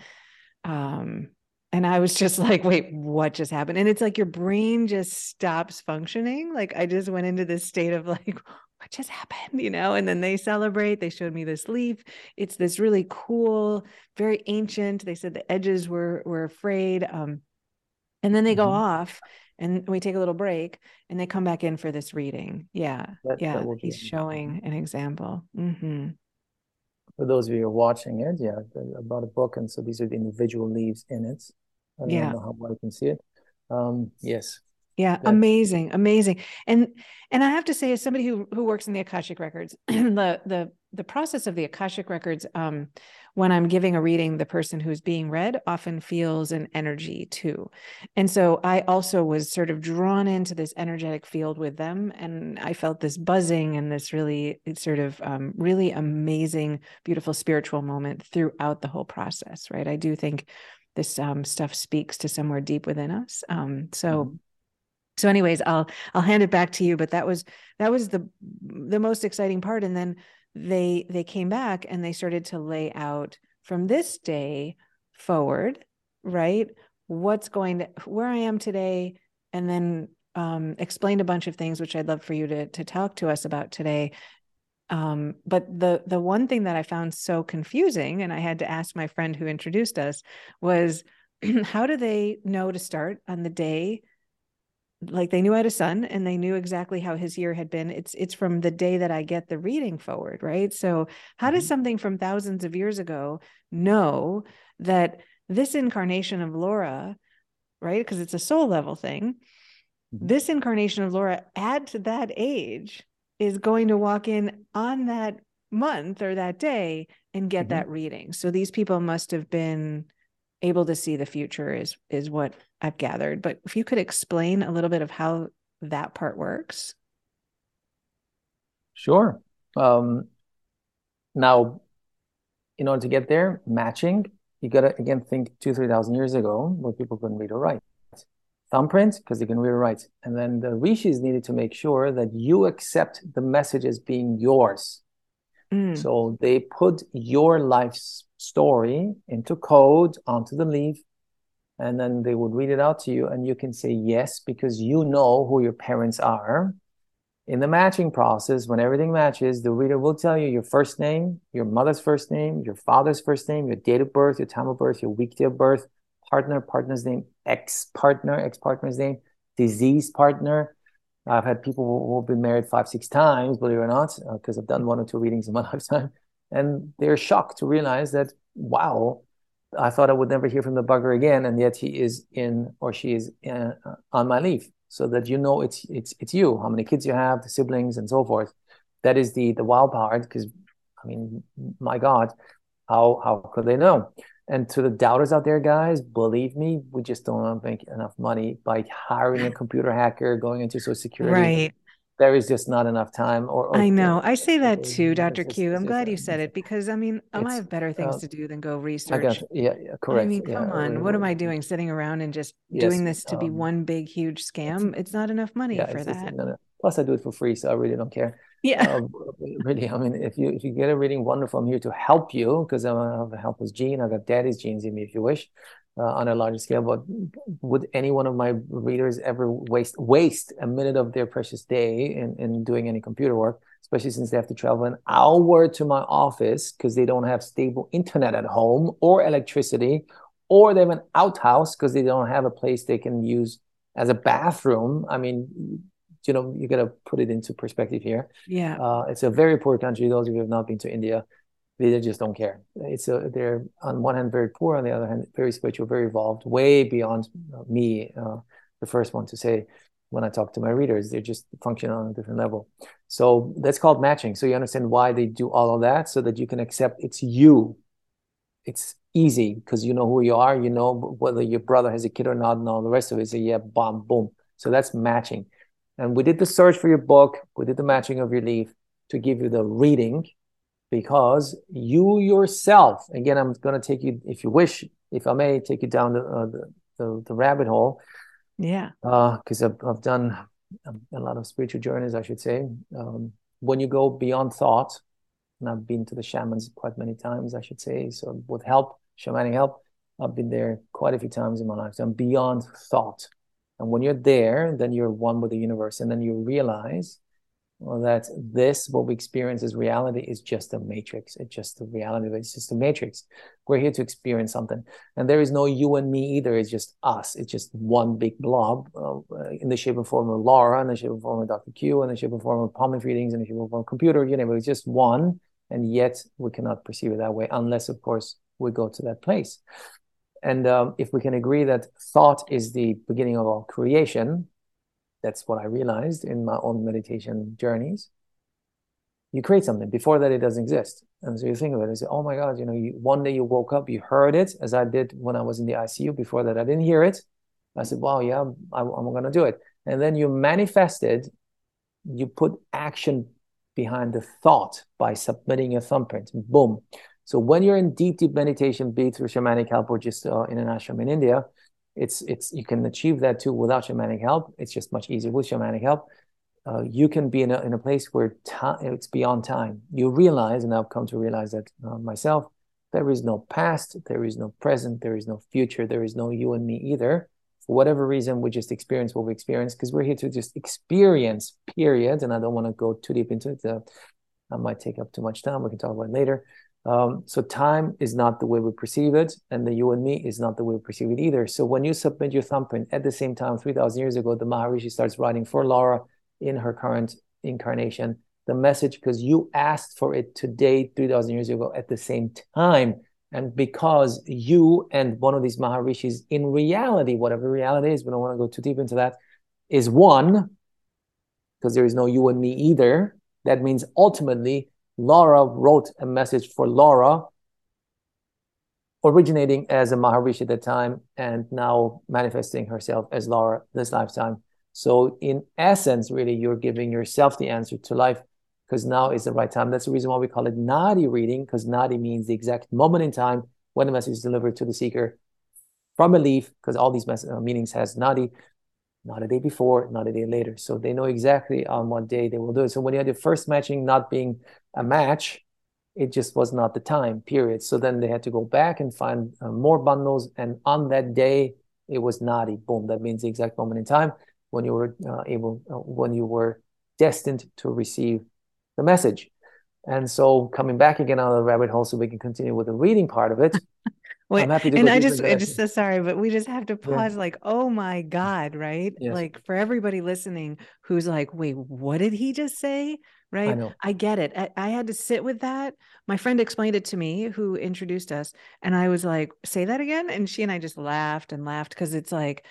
Um, and I was just like, wait, what just happened? And it's like your brain just stops functioning. Like I just went into this state of like, what just happened? You know, and then they celebrate. They showed me this leaf. It's this really cool, very ancient. They said the edges were were afraid. Um, and then they go mm-hmm. off and we take a little break and they come back in for this reading yeah that, yeah that he's showing an example mm-hmm. For those of you who are watching it yeah about a book and so these are the individual leaves in it. I don't yeah. know how well you can see it. Um yes yeah, yeah, amazing amazing and and i have to say as somebody who who works in the akashic records the the the process of the akashic records um when I'm giving a reading, the person who's being read often feels an energy too. And so I also was sort of drawn into this energetic field with them. And I felt this buzzing and this really sort of um, really amazing, beautiful spiritual moment throughout the whole process, right? I do think this um, stuff speaks to somewhere deep within us. Um, so. Mm-hmm so anyways i'll i'll hand it back to you but that was that was the the most exciting part. And then they they came back and they started to lay out from this day forward right? What's going to where i am today and then um, explained a bunch of things which i'd love for you to to talk to us about today. Um, but the the one thing that i found so confusing and i had to ask my friend who introduced us was how do they know to start on the day like they knew I had a son and they knew exactly how his year had been. It's it's from the day that I get the reading forward, right? So how does mm-hmm. something from thousands of years ago know that this incarnation of Laura, right? Because it's a soul level thing. Mm-hmm. This incarnation of Laura at that age is going to walk in on that month or that day and get mm-hmm. that reading. So these people must have been able to see the future is is what I've gathered. But if you could explain a little bit of how that part works. Sure. Um, now, in order to get there, matching, you got to again think two, 3,000 years ago where people couldn't read or write. Thumbprint, because they can read or write. And then the rishis needed to make sure that you accept the message as being yours. Mm. So they put your life story into code onto the leaf, and then they would read it out to you, and you can say yes because you know who your parents are. In the matching process, when everything matches, the reader will tell you your first name, your mother's first name, your father's first name, your date of birth, your time of birth, your week of birth, partner, partner's name, ex partner, ex partner's name, disease partner, I've had people who have been married five, six times, believe it or not, because uh, I've done one or two readings in my lifetime. And they're shocked to realize that, wow, I thought I would never hear from the bugger again. And yet he is in or she is in, uh, on my leave so that you know it's, it's, it's you, how many kids you have, the siblings and so forth. That is the, the wild part because, I mean, my God, how, how could they know? And to the doubters out there, guys, believe me, we just don't make enough money by hiring a computer hacker, going into Social Security. Right. There is just not enough time. Or, or I know. I say that too, Dr. Q. I'm glad you said it because I mean, I might have better things uh, to do than go research. Got, yeah, yeah, correct. I mean, come yeah, on. What am I doing? Sitting around and just yes, doing this to um, be one big, huge scam? It's not enough money yeah, for that. Plus, I do it for free, so I really don't care. Yeah. Uh, really, I mean, if you if you get a reading, wonderful. I'm here to help you because I have a helpless gene. I got daddy's genes in me, if you wish, uh, on a larger scale. But would any one of my readers ever waste waste a minute of their precious day in, in doing any computer work? Especially since they have to travel an hour to my office because they don't have stable internet at home or electricity, or they have an outhouse because they don't have a place they can use as a bathroom. I mean, you know you got to put it into perspective here. Yeah. Uh, it's a very poor country. Those of you who have not been to india they just don't care. It's a they're on one hand very poor on the other hand very spiritual very evolved way beyond uh, me uh, the first one to say when i talk to my readers They're just function on a different level. So that's called matching. So you understand why they do all of that so that you can accept it's you. It's easy because you know who you are you know whether your brother has a kid or not and all the rest of it. So yeah bomb boom. So that's matching and we did the search for your book, we did the matching of your leaf to give you the reading because you yourself, again, I'm going to take you, if you wish, if I may, take you down the, uh, the, the, the, rabbit hole. Yeah. Because uh, I've, I've done a lot of spiritual journeys, I should say. Um, when you go beyond thought, and I've been to the shamans quite many times, I should say. So with help, shamanic help, I've been there quite a few times in my life. So I'm beyond thought. And when you're there, then you're one with the universe. And then you realize well, that this, what we experience as reality, is just a matrix. It's just the reality. but It's just a matrix. We're here to experience something. And there is no you and me either. It's just us. It's just one big blob uh, in the shape and form of Laura, in the shape and form of Dr. Q, in the shape and form of palm readings, in the shape and form of computer, you know, it's just one. And yet we cannot perceive it that way unless, of course, we go to that place. And um, if we can agree that thought is the beginning of all creation, that's what I realized in my own meditation journeys. You create something. Before that, it doesn't exist. And so you think of it and say, oh my God, you know, you, one day you woke up, you heard it, as I did when I was in the ICU. Before that, I didn't hear it. I said, wow, yeah, I, I'm going to do it. And then you manifested, you put action behind the thought by submitting a thumbprint. Boom. So when you're in deep, deep meditation, be it through shamanic help or just uh, in an ashram in India, it's it's you can achieve that too without shamanic help. It's just much easier with shamanic help. Uh, you can be in a, in a place where time it's beyond time. You realize, and I've come to realize that uh, myself, there is no past, there is no present, there is no future, there is no you and me either. For whatever reason, we just experience what we experience because we're here to just experience, period. And I don't want to go too deep into it. Uh, I might take up too much time. We can talk about it later. Um, so time is not the way we perceive it, and the you and me is not the way we perceive it either. So when you submit your thumbprint at the same time, 3,000 years ago, the Maharishi starts writing for Laura in her current incarnation, the message, because you asked for it today, 3,000 years ago, at the same time. And because you and one of these Maharishis, in reality, whatever reality is, we don't want to go too deep into that, is one, because there is no you and me either. That means ultimately Laura wrote a message for Laura, originating as a Maharishi at the time and now manifesting herself as Laura this lifetime. So, in essence, really, you're giving yourself the answer to life because now is the right time. That's the reason why we call it Nadi reading, because Nadi means the exact moment in time when the message is delivered to the seeker from a leaf, because all these mes- uh, meanings has Nadi not a day before, not a day later. So they know exactly on what day they will do it. So when you had the first matching not being a match, it just was not the time period so then they had to go back and find uh, more bundles and on that day it was nadi boom that means the exact moment in time when you were uh, able uh, when you were destined to receive the message and so coming back again out of the rabbit hole so we can continue with the reading part of it Wait, I'm happy to and I just, I just so sorry, but we just have to pause. Yeah. Like, oh my God, right? Yes. Like for everybody listening, who's like, wait, what did he just say? Right? I, I get it. I, I, had to sit with that. My friend explained it to me, who introduced us, and I was like, say that again. And she and I just laughed and laughed because it's like,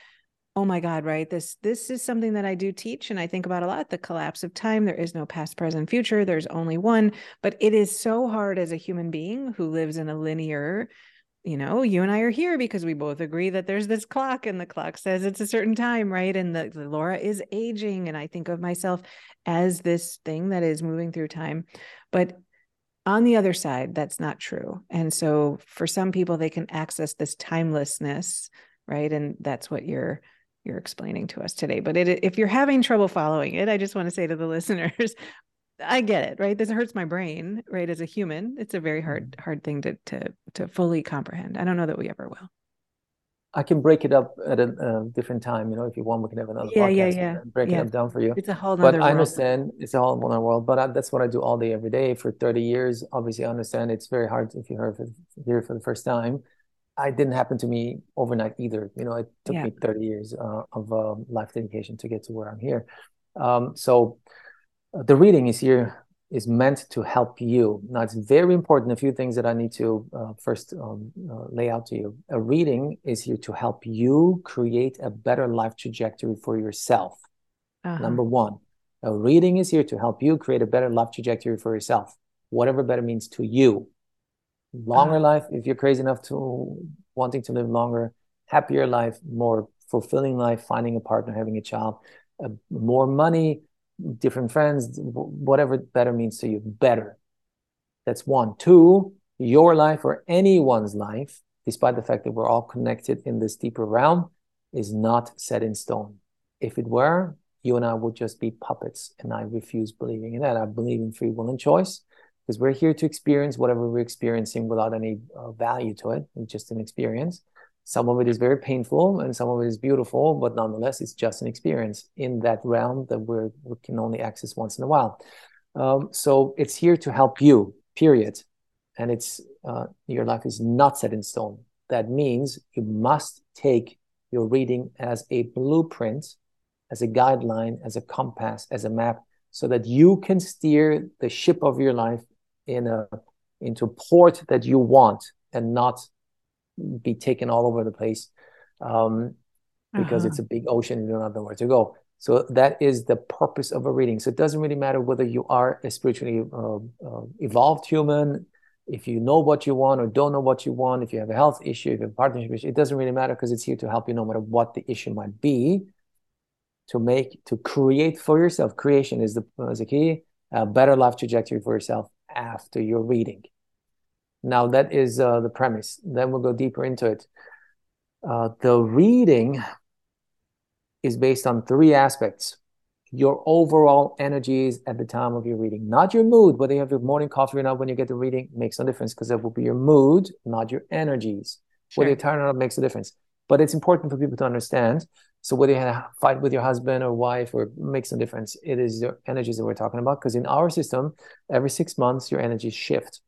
oh my God, right? This this is something that I do teach and I think about a lot. The collapse of time. There is no past, present, future. There's only one. But it is so hard as a human being who lives in a linear you know, you and I are here because we both agree that there's this clock and the clock says it's a certain time, right? And the, the, Laura is aging. And I think of myself as this thing that is moving through time. But on the other side, that's not true. And so for some people, they can access this timelessness, right? And that's what you're you're explaining to us today. But it, if you're having trouble following it, I just want to say to the listeners, I get it, right? This hurts my brain, right? As a human, it's a very hard, mm-hmm. hard thing to to to fully comprehend. I don't know that we ever will. I can break it up at a, a different time. You know, if you want, we can have another yeah, podcast. Yeah, yeah, Break yeah. it up down for you. It's a whole. But I understand it's a whole other world. But I, that's what I do all day, every day for thirty years. Obviously, I understand it's very hard if you heard for, hear for the first time. I didn't happen to me overnight either. You know, it took yeah. me thirty years uh, of uh, life dedication to get to where I'm here. Um, so the reading is here is meant to help you. Now, it's very important. A few things that I need to uh, first um, uh, lay out to you. A reading is here to help you create a better life trajectory for yourself. Uh-huh. Number one, a reading is here to help you create a better life trajectory for yourself, whatever better means to you. Longer uh-huh. life, if you're crazy enough to wanting to live longer, happier life, more fulfilling life, finding a partner, having a child, uh, more money, different friends, whatever better means to you, better. That's one. Two, your life or anyone's life, despite the fact that we're all connected in this deeper realm, is not set in stone. If it were, you and I would just be puppets. And I refuse believing in that. I believe in free will and choice because we're here to experience whatever we're experiencing without any uh, value to it. It's just an experience. Some of it is very painful and some of it is beautiful, but nonetheless, it's just an experience in that realm that we can only access once in a while. Um, so it's here to help you, period. And it's uh, your life is not set in stone. That means you must take your reading as a blueprint, as a guideline, as a compass, as a map, so that you can steer the ship of your life in a into port that you want and not be taken all over the place um, because uh-huh. it's a big ocean and you don't know where to go. So that is the purpose of a reading. So it doesn't really matter whether you are a spiritually uh, uh, evolved human, if you know what you want or don't know what you want, if you have a health issue, if you have a partnership issue, it doesn't really matter because it's here to help you no matter what the issue might be. To make, to create for yourself. Creation is the, is the key. A better life trajectory for yourself after your reading. Now, that is uh, the premise. Then we'll go deeper into it. Uh, the reading is based on three aspects your overall energies at the time of your reading, not your mood, whether you have your morning coffee or not when you get the reading makes no difference because that will be your mood, not your energies. Sure. Whether you're tired or not makes a difference. But it's important for people to understand. So whether you have a fight with your husband or wife or makes no difference, it is your energies that we're talking about. Because in our system, every six months your energies shift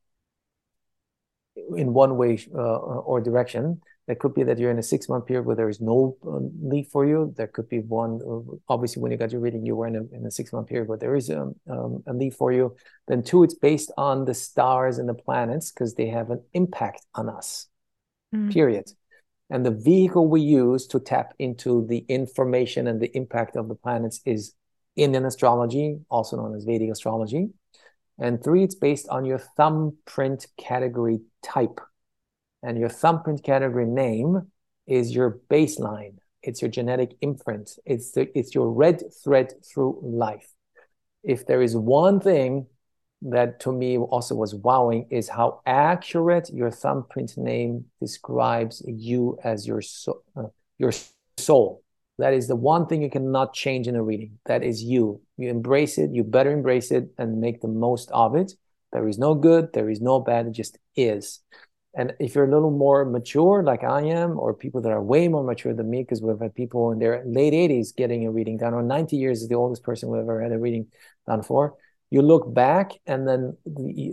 in one way uh, or direction. That could be that you're in a six month period where there is no uh, leaf for you. There could be one, uh, obviously, when you got your reading, you were in a, in a six month period where there is a, um, um, a leaf for you. Then, two, it's based on the stars and the planets because they have an impact on us, mm. period. And the vehicle we use to tap into the information and the impact of the planets is Indian astrology, also known as Vedic astrology. And three, it's based on your thumbprint category type. And your thumbprint category name is your baseline. It's your genetic imprint. It's the, it's your red thread through life. If there is one thing that to me also was wowing is how accurate your thumbprint name describes you as your so, uh, your soul. That is the one thing you cannot change in a reading. That is you. You embrace it, you better embrace it and make the most of it There is no good, there is no bad, it just is. And if you're a little more mature, like I am, or people that are way more mature than me, because we've had people in their late 80s getting a reading done, or 90 years is the oldest person we've ever had a reading done for. You look back, and then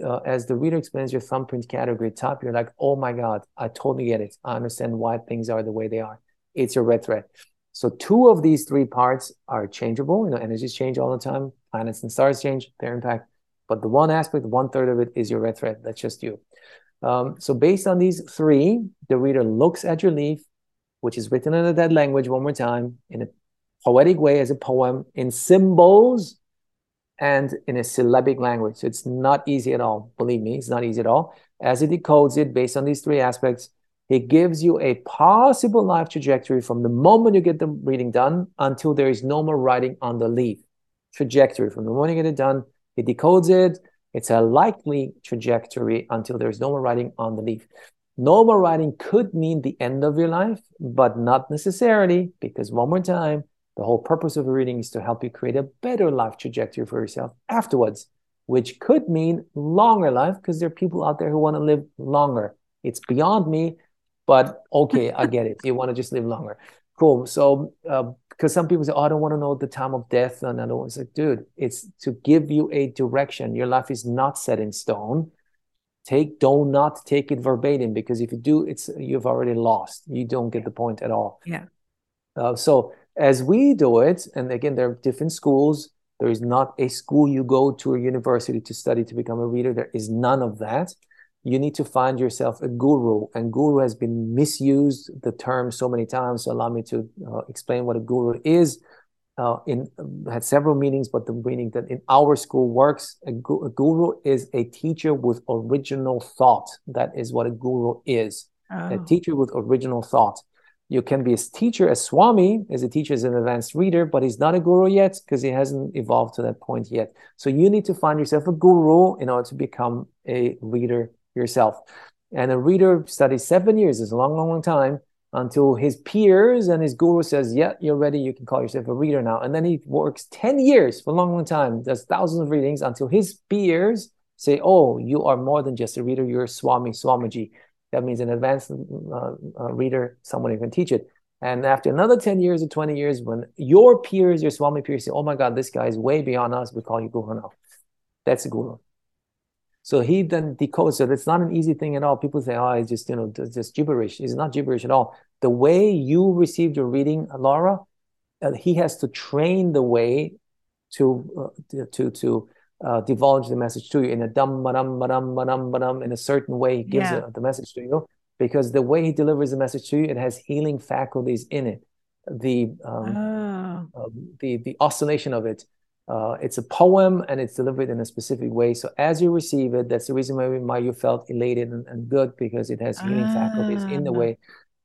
uh, as the reader explains your thumbprint category top, you're like, oh my God, I totally get it. I understand why things are the way they are. It's your red thread. So two of these three parts are changeable. You know, energies change all the time. Planets and stars change their impact. But the one aspect, one third of it is your red thread. That's just you. Um, so based on these three, the reader looks at your leaf, which is written in a dead language one more time in a poetic way as a poem in symbols and in a syllabic language. So it's not easy at all. Believe me, it's not easy at all. As it decodes it based on these three aspects, it gives you a possible life trajectory from the moment you get the reading done until there is no more writing on the leaf. Trajectory from the moment you get it done, it decodes it, it's a likely trajectory until there's no more writing on the leaf. No more writing could mean the end of your life, but not necessarily, because one more time, the whole purpose of a reading is to help you create a better life trajectory for yourself afterwards, which could mean longer life, because there are people out there who want to live longer. It's beyond me, but okay, I get it. You want to just live longer. Cool. So, uh, because some people say, "Oh, I don't want to know the time of death," and I don't. It's like, dude, it's to give you a direction. Your life is not set in stone. Take, do not take it verbatim because if you do, it's you've already lost. You don't get the point at all. Yeah. Uh, so as we do it, and again, there are different schools. There is not a school you go to a university to study to become a reader. There is none of that you need to find yourself a guru and guru has been misused the term so many times. So allow me to uh, explain what a guru is. Uh, in had several meanings but the meaning that in our school works a, gu- a, guru is a teacher with original thought. That is what a guru is. Oh. a teacher with original thought. You can be a teacher a swami as a teacher is an advanced reader but he's not a guru yet because he hasn't evolved to that point yet. So you need to find yourself a guru in order to become a reader yourself. And a reader studies seven years, is a long, long, long time until his peers and his guru says, Yeah, you're ready. You can call yourself a reader now. And then he works 10 years for a long, long time, does thousands of readings until his peers say, Oh, you are more than just a reader. You're Swami, Swamiji. That means an advanced uh, uh, reader, someone who can teach it. And after another 10 years or 20 years, when your peers, your Swami peers say, Oh my God, this guy is way beyond us, we call you Guru now. That's a Guru. So he then decodes it. It's not an easy thing at all. People say, oh, it's just, you know, just gibberish. It's not gibberish at all. The way you received your reading, Laura, uh, he has to train the way to uh, to to uh, divulge the message to you in a dum badum badum badum badum in a certain way. He gives yeah. it, the message to you because the way he delivers the message to you, it has healing faculties in it. The um, oh. the the oscillation of it uh, it's a poem and it's delivered in a specific way. So as you receive it, that's the reason why, why you felt elated and, and good because it has healing ah. faculties in the ah. way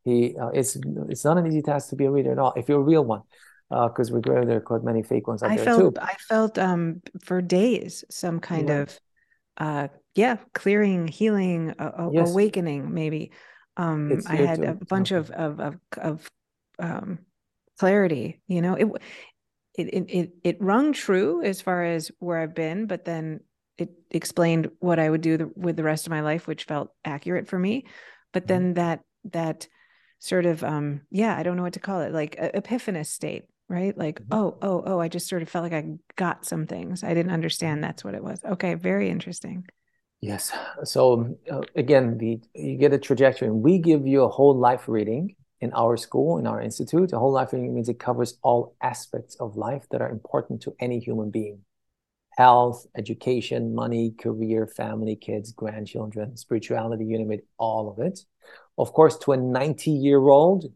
he. Uh, it's it's not an easy task to be a reader at all if you're a real one, because uh, we're there are quite many fake ones out I there felt, too. I felt um for days some kind yeah. of uh yeah clearing, healing, yes. awakening maybe. Um, it's I had a bunch of of of, of um clarity you know it it, it it rung true as far as where I've been, but then it explained what I would do the, with the rest of my life, which felt accurate for me. But mm-hmm. then that that sort of um yeah, I don't know what to call it, like epiphanous state, right? Like mm-hmm. oh oh oh, I just sort of felt like I got some things I didn't understand. That's what it was. Okay, very interesting. Yes. So uh, again, the you get a trajectory, and we give you a whole life reading in our school, in our institute. A whole life reading means it covers all aspects of life that are important to any human being health, education, money, career, family, kids, grandchildren, spirituality, you name it, all of it. Of course, to a 90 year old,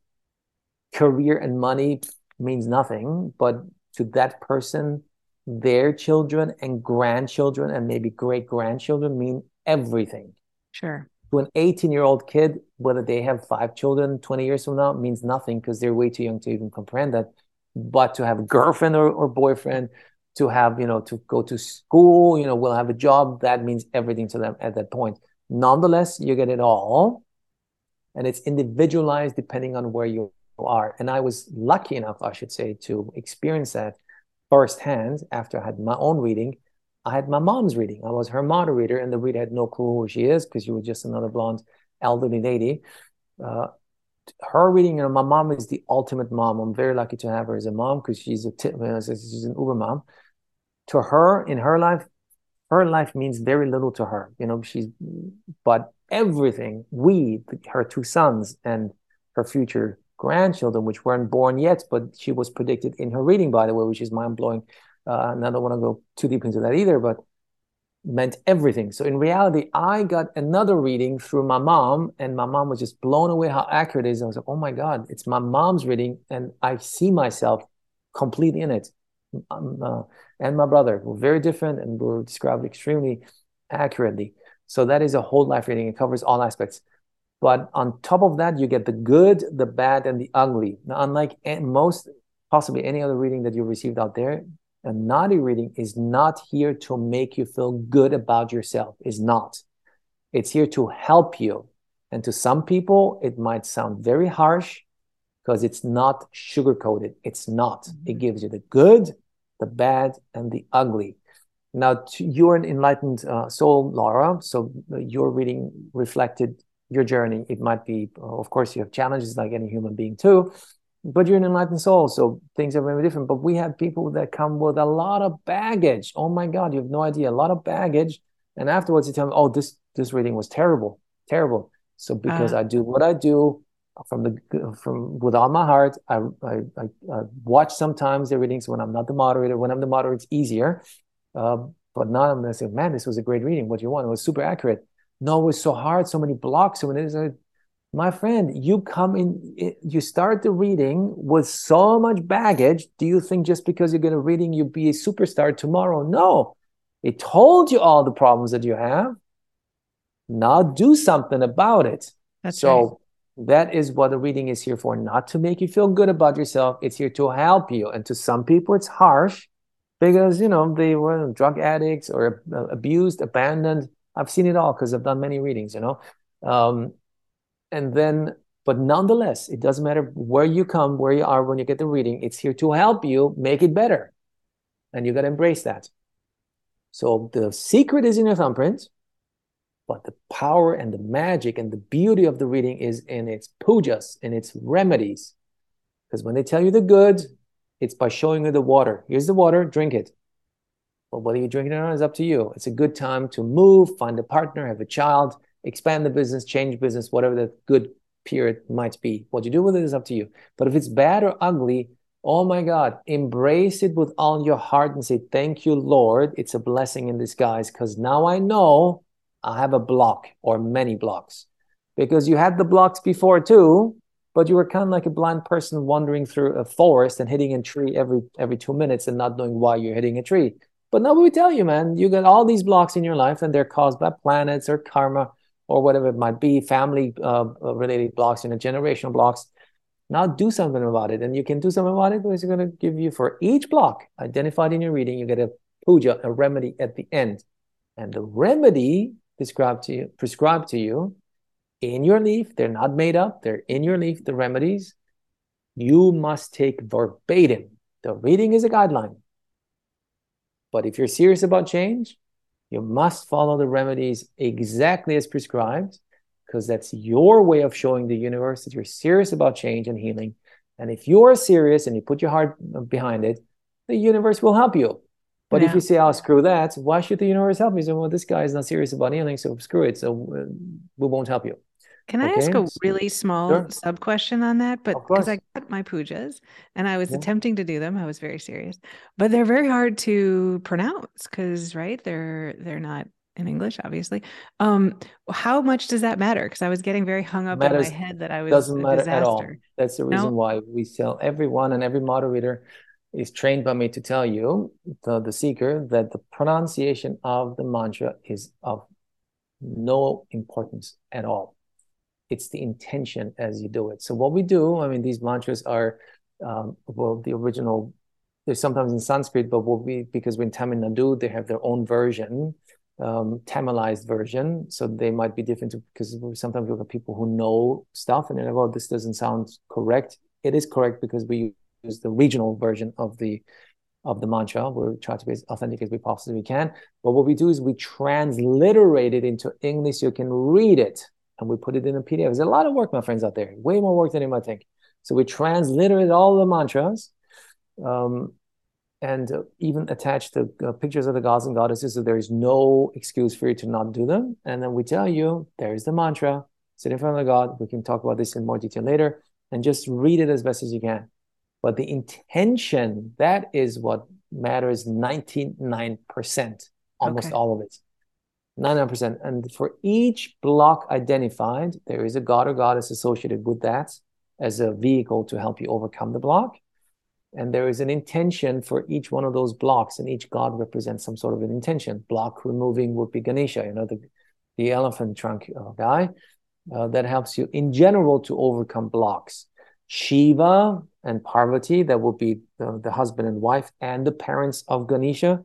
career and money means nothing, but to that person, their children and grandchildren and maybe great grandchildren mean everything. Sure to an 18 year old kid, whether they have five children 20 years from now means nothing because they're way too young to even comprehend that. But to have a girlfriend or, or boyfriend, to have, you know, to go to school, you know, will have a job, that means everything to them at that point. Nonetheless, you get it all. And it's individualized depending on where you are. And I was lucky enough, I should say, to experience that firsthand after I had my own reading I had my mom's reading. I was her moderator, and the reader had no clue who she is because she was just another blonde elderly lady. Uh, her reading, you know, my mom is the ultimate mom. I'm very lucky to have her as a mom because she's a t- she's an Uber mom. To her, in her life, her life means very little to her. You know, she's but everything we, her two sons, and her future grandchildren, which weren't born yet, but she was predicted in her reading, by the way, which is mind blowing. Uh, and I don't want to go too deep into that either, but meant everything. So in reality, I got another reading through my mom, and my mom was just blown away how accurate it is. I was like, oh my God, it's my mom's reading, and I see myself completely in it. Um, uh, and my brother were very different and were described extremely accurately. So that is a whole life reading. It covers all aspects. But on top of that, you get the good, the bad, and the ugly. Now, unlike most, possibly any other reading that you received out there, a Nadi reading is not here to make you feel good about yourself. Is not. It's here to help you. And to some people, it might sound very harsh because it's not sugar coated. It's not. Mm-hmm. It gives you the good, the bad, and the ugly. Now, you're an enlightened uh, soul, Laura. So uh, your reading reflected your journey. It might be, uh, of course, you have challenges like any human being too, but you're an enlightened soul, so things are very different. But we have people that come with a lot of baggage. Oh my God, you have no idea, a lot of baggage. And afterwards, you tell me, "Oh, this this reading was terrible, terrible." So because uh, I do what I do from the from with all my heart, I, I I, I watch sometimes the readings when I'm not the moderator. When I'm the moderator, it's easier. Uh, but now I'm gonna say, "Man, this was a great reading. What do you want?" It was super accurate. No, it was so hard, so many blocks, so many my friend, you come in, you start the reading with so much baggage. Do you think just because you're going to reading, you'll be a superstar tomorrow? No, it told you all the problems that you have. Now do something about it. That's so right. that is what the reading is here for, not to make you feel good about yourself. It's here to help you. And to some people, it's harsh because, you know, they were drug addicts or abused, abandoned. I've seen it all because I've done many readings, you know. Um, and then but nonetheless it doesn't matter where you come where you are when you get the reading it's here to help you make it better. And you got to embrace that. So the secret is in your thumbprint but the power and the magic and the beauty of the reading is in its pujas in its remedies. Because when they tell you the good it's by showing you the water. Here's the water drink it. But whether you drink it or not is up to you. It's a good time to move find a partner have a child expand the business, change business, whatever the good period might be. What you do with it is up to you. But if it's bad or ugly, oh my God, embrace it with all your heart and say, Thank you, Lord. It's a blessing in disguise because now I know I have a block or many blocks. Because you had the blocks before too, but you were kind of like a blind person wandering through a forest and hitting a tree every every two minutes and not knowing why you're hitting a tree. But now we tell you, man, you got all these blocks in your life and they're caused by planets or karma or whatever it might be, family uh, uh related blocks, you know, generational blocks. Now do something about it. And you can do something about it because you're going to give you for each block identified in your reading, you get a puja, a remedy at the end. And the remedy described to you, prescribed to you in your leaf, they're not made up, they're in your leaf, the remedies. You must take verbatim. The reading is a guideline. But if you're serious about change, you must follow the remedies exactly as prescribed because that's your way of showing the universe that you're serious about change and healing. And if you're serious and you put your heart behind it, the universe will help you. But yeah. if you say, "Oh, screw that," why should the universe help me? So, well, this guy is not serious about healing, so screw it. So uh, we won't help you. Can I ask a really small sure. sub question on that? But because I got my pujas and I was yeah. attempting to do them, I was very serious. But they're very hard to pronounce because right, they're they're not in English, obviously. Um, how much does that matter? Because I was getting very hung up Matters, in my head that I was doesn't matter disaster. at all. That's the reason no? why we tell everyone and every moderator is trained by me to tell you the, the seeker that the pronunciation of the mantra is of no importance at all it's the intention as you do it. So what we do, I mean, these mantras are um, well, the original. They're sometimes in Sanskrit, but what we because in Tamil Nadu, they have their own version, um, Tamilized version. So they might be different because sometimes we have got people who know stuff and they're like, "Oh, this doesn't sound correct." It is correct because we use the regional version of the of the mantra. We try to be as authentic as we possibly can. But what we do is we transliterate it into English you can read it. And we put it in a PDF. There's a lot of work, my friends out there, way more work than you might think. So we transliterate all the mantras um, and uh, even attach the uh, pictures of the gods and goddesses so there is no excuse for you to not do them. And then we tell you, there's the mantra, sit in front of the God. We can talk about this in more detail later and just read it as best as you can. But the intention, that is what matters 99%, almost okay. all of it. 99%. And for each block identified, there is a god or goddess associated with that as a vehicle to help you overcome the block. And there is an intention for each one of those blocks, and each god represents some sort of an intention. Block removing would be Ganesha, you know, the, the elephant trunk uh, guy. Uh, that helps you in general to overcome blocks. Shiva and Parvati, that will be the, the husband and wife and the parents of Ganesha,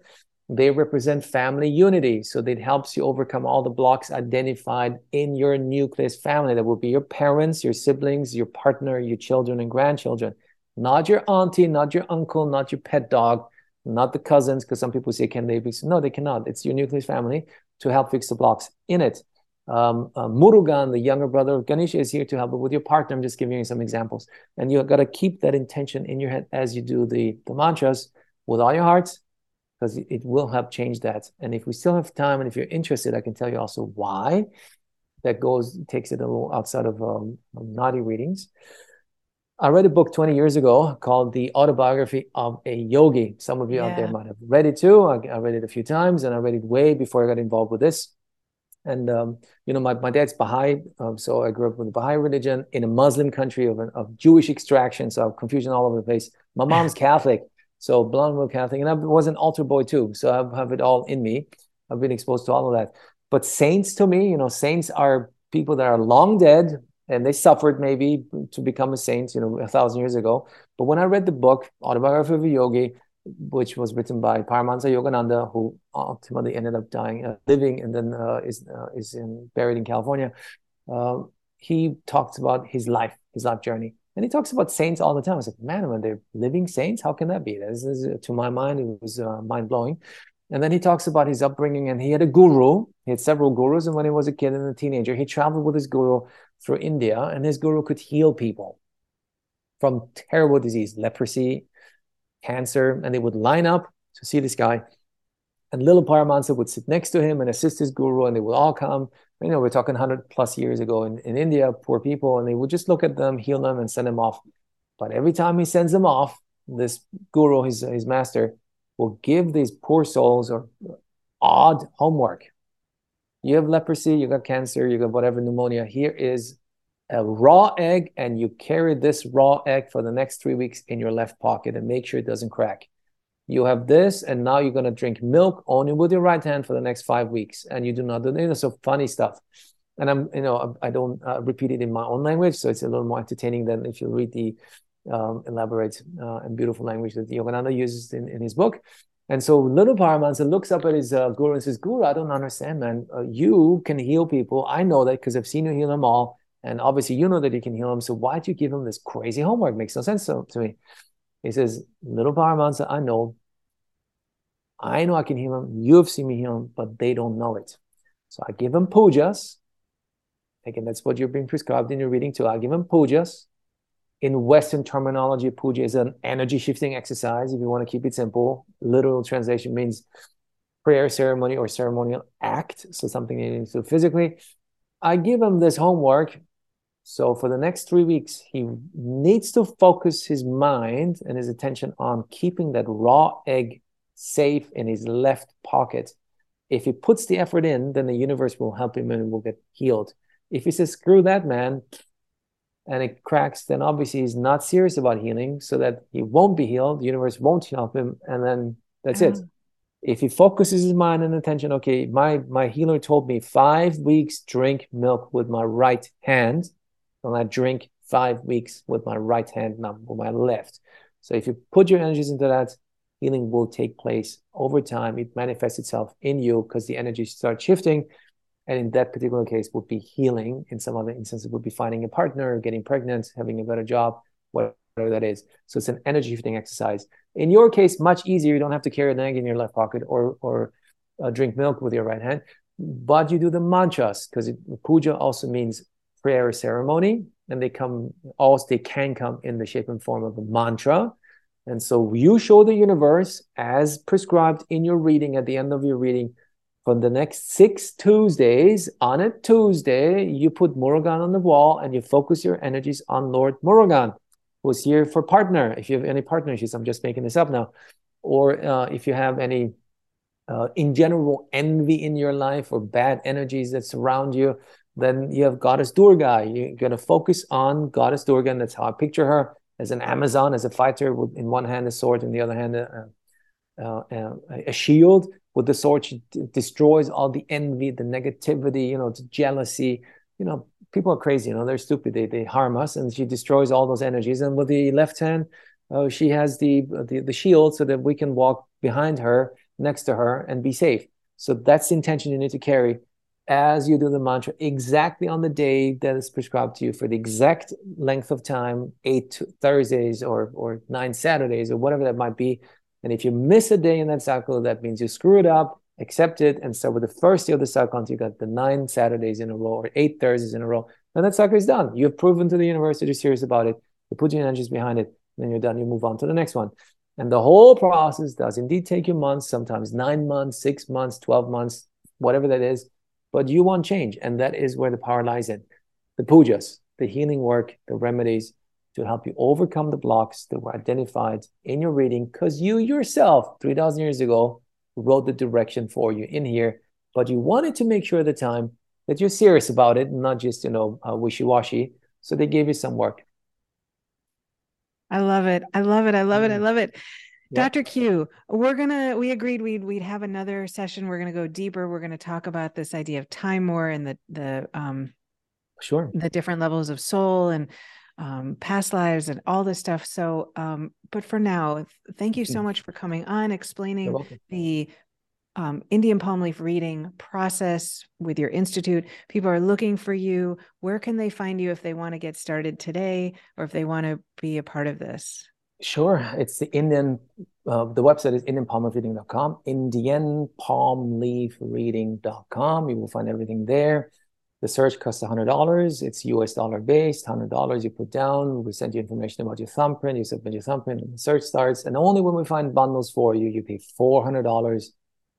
they represent family unity. So it helps you overcome all the blocks identified in your nucleus family. That will be your parents, your siblings, your partner, your children and grandchildren. Not your auntie, not your uncle, not your pet dog, not the cousins, because some people say, can they fix? No, they cannot. It's your nucleus family to help fix the blocks in it. Um, uh, Murugan, the younger brother of Ganesha, is here to help with your partner. I'm just giving you some examples. And you've got to keep that intention in your head as you do the, the mantras with all your hearts, because it will help change that. And if we still have time and if you're interested, I can tell you also why that goes, takes it a little outside of um, Nadi readings. I read a book 20 years ago called The Autobiography of a Yogi. Some of you yeah. out there might have read it too. I, I read it a few times and I read it way before I got involved with this. And um, you know, my, my dad's Baha'i, um, so I grew up with the Baha'i religion in a Muslim country of, of Jewish extraction, so I have confusion all over the place. My mom's Catholic, so blonde Catholic, and I was an altar boy too, so I have it all in me. I've been exposed to all of that. But saints, to me, you know, saints are people that are long dead, and they suffered maybe to become a saint, you know, a thousand years ago. But when I read the book Autobiography of a Yogi, which was written by Paramahansa Yogananda, who ultimately ended up dying, uh, living, and then uh, is uh, is in, buried in California. Um, he talks about his life, his life journey, and he talks about saints all the time. I was like, man, when they're living saints, how can that be? This is, to my mind, it was uh, mind blowing. And then he talks about his upbringing, and he had a guru. He had several gurus, and when he was a kid and a teenager, he traveled with his guru through India, and his guru could heal people from terrible disease, leprosy, cancer, and they would line up to see this guy. And little Paramahansa would sit next to him and assist his guru, and they would all come. You know, we're talking 100 plus years ago in, in India, poor people, and they would just look at them, heal them, and send them off. But every time he sends them off, this guru, his, his master, will give these poor souls or odd homework. You have leprosy, you got cancer, you got whatever pneumonia. Here is a raw egg and you carry this raw egg for the next three weeks in your left pocket and make sure it doesn't crack. You have this, and now you're to drink milk only with your right hand for the next five weeks, and you do not do you know, so funny stuff. And I'm, you know, I don't uh, repeat it in my own language, so it's a little more entertaining than if you read the um, elaborate uh, and beautiful language that Yogananda uses in, in his book. And so little Paramahansa looks up at his uh, guru and says, Guru, I don't understand, man. Uh, you can heal people. I know that because I've seen you heal them all. And obviously, you know that you can heal them. So why'd you give him this crazy homework? Makes no sense to, to me. He says, Little Paramahansa, I know. I know I can heal them. You've seen me heal them, but they don't know it. So I give them pujas. Again, that's what you're being prescribed in your reading too. I give them pujas. In Western terminology, puja is an energy shifting exercise. If you want to keep it simple, literal translation means prayer ceremony or ceremonial act. So something you need to do physically. I give them this homework so for the next three weeks, he needs to focus his mind and his attention on keeping that raw egg safe in his left pocket. If he puts the effort in, then the universe will help him and will get healed. If he says, screw that, man, and it cracks, then obviously he's not serious about healing, so that he won't be healed. The universe won't help him, and then that's it. Mm-hmm. If he focuses his mind and attention, okay, my my healer told me five weeks drink milk with my right hand and I drink five weeks with my right hand, not with my left. So if you put your energies into that, healing will take place over time. It manifests itself in you because the energy starts shifting. And in that particular case, would be healing. In some other instances, would be finding a partner, getting pregnant, having a better job, whatever whatever that is. So it's an energy shifting exercise. In your case, much easier. You don't have to carry an egg in your left pocket or or uh, drink milk with your right hand, but you do the mantras because puja also means prayer ceremony, and they come also they can come in the shape and form of a mantra. And so you show the universe as prescribed in your reading at the end of your reading for the next six Tuesdays, on a Tuesday, you put Murugan on the wall and you focus your energies on Lord Murugan, who's here for partner. If you have any partner issues, I'm just making this up now. Or uh, if you have any, uh, in general, envy in your life or bad energies that surround you, then you have Goddess Durga. You're going to focus on Goddess Durga, and that's how I picture her as an Amazon, as a fighter with in one hand a sword, in the other hand a, a shield. With the sword she d- destroys all the envy the negativity you know the jealousy. You know people are crazy you know they're stupid. They, they harm us and she destroys all those energies. And with the left hand uh, she has the, the the shield so that we can walk behind her next to her and be safe. So that's the intention you need to carry as you do the mantra exactly on the day that is prescribed to you for the exact length of time eight thursdays or or nine saturdays or whatever that might be and if you miss a day in that cycle, that means you screw it up, accept it, and start with the first day of the cycle until you got the nine Saturdays in a row or eight Thursdays in a row. And that cycle is done. You've proven to the universe that you're serious about it. You put your energies behind it, then you're done. You move on to the next one. And the whole process does indeed take you months, sometimes nine months, six months, 12 months, whatever that is. But you want change. And that is where the power lies in. The pujas, the healing work, the remedies, to help you overcome the blocks that were identified in your reading because you yourself 3000 years ago wrote the direction for you in here but you wanted to make sure at the time that you're serious about it not just you know uh, wishy-washy so they gave you some work. I love it. I love it. I love it. I mm-hmm. love it Dr. Q, we're gonna we agreed we'd we'd have another session. We're gonna go deeper. We're gonna talk about this idea of time more and the the um sure the different levels of soul and um, past lives and all this stuff. So, um, but for now, thank you so mm. much for coming on, explaining the um, Indian palm leaf reading process with your institute. People are looking for you. Where can they find you if they want to get started today or if they want to be a part of this? Sure. It's the Indian, uh, the website is indianpalmleafreading.com, indianpalmleafreading.com. You will find everything there. The search costs $100. It's US dollar based, $100 you put down. We send you information about your thumbprint. You submit your thumbprint and the search starts. And only when we find bundles for you, you pay $400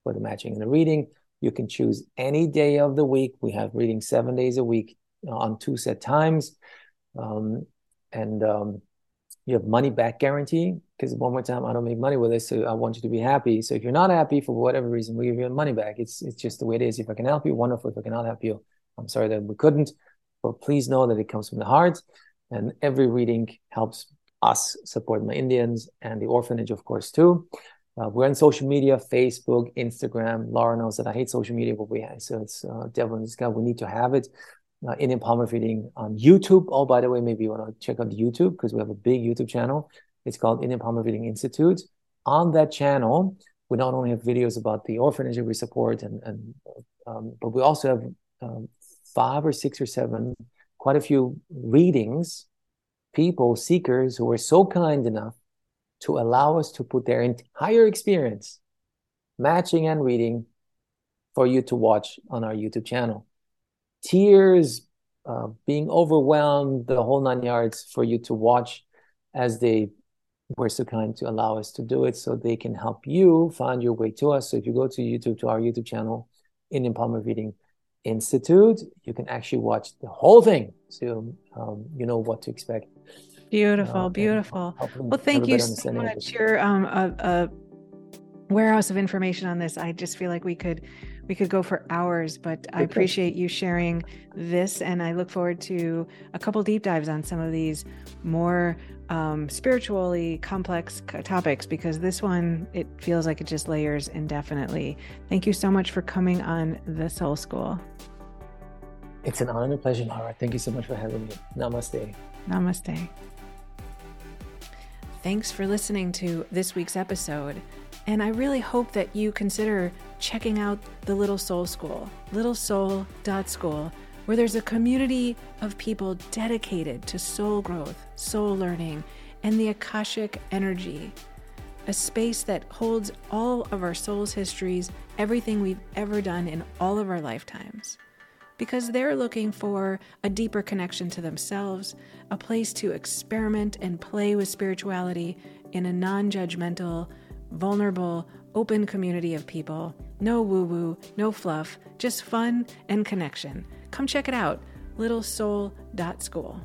for the matching and the reading. You can choose any day of the week. We have reading seven days a week on two set times. Um, and um, you have money back guarantee because one more time, I don't make money with this. So I want you to be happy. So if you're not happy for whatever reason, we give you money back. It's, it's just the way it is. If I can help you, wonderful. If I cannot help you, I'm sorry that we couldn't, but please know that it comes from the heart. And every reading helps us support my Indians and the orphanage, of course, too. Uh, we're on social media, Facebook, Instagram. Laura knows that I hate social media, but we have, so it's uh, devil in disguise. We need to have it. Uh, Indian Palm Leaf reading on YouTube. Oh, by the way, maybe you want to check out the YouTube because we have a big YouTube channel. It's called Indian Palm Leaf Reading Institute. On that channel, we not only have videos about the orphanage we support, and, and um, but we also have um, five or six or seven, quite a few readings, people, seekers who were so kind enough to allow us to put their entire experience, matching and reading, for you to watch on our YouTube channel. Tears, uh, being overwhelmed, the whole nine yards for you to watch as they were so kind to allow us to do it so they can help you find your way to us. So if you go to YouTube, to our YouTube channel, Indian Palm Leaf Reading, Institute, you can actually watch the whole thing, so um, you know what to expect. Beautiful, uh, beautiful. Well, thank you so much. You're um, a, a warehouse of information on this. I just feel like we could we could go for hours, but I appreciate you sharing this, and I look forward to a couple deep dives on some of these more um, spiritually complex topics because this one it feels like it just layers indefinitely. Thank you so much for coming on the Soul School. It's an honor and a pleasure, Laura. Thank you so much for having me. Namaste. Namaste. Thanks for listening to this week's episode. And I really hope that you consider checking out the Little Soul School, littlesoul.school where there's a community of people dedicated to soul growth, soul learning, and the Akashic Energy, a space that holds all of our soul's histories, everything we've ever done in all of our lifetimes. Because they're looking for a deeper connection to themselves, a place to experiment and play with spirituality in a non judgmental, vulnerable, open community of people. No woo woo, no fluff, just fun and connection. Come check it out, littlesoul.school.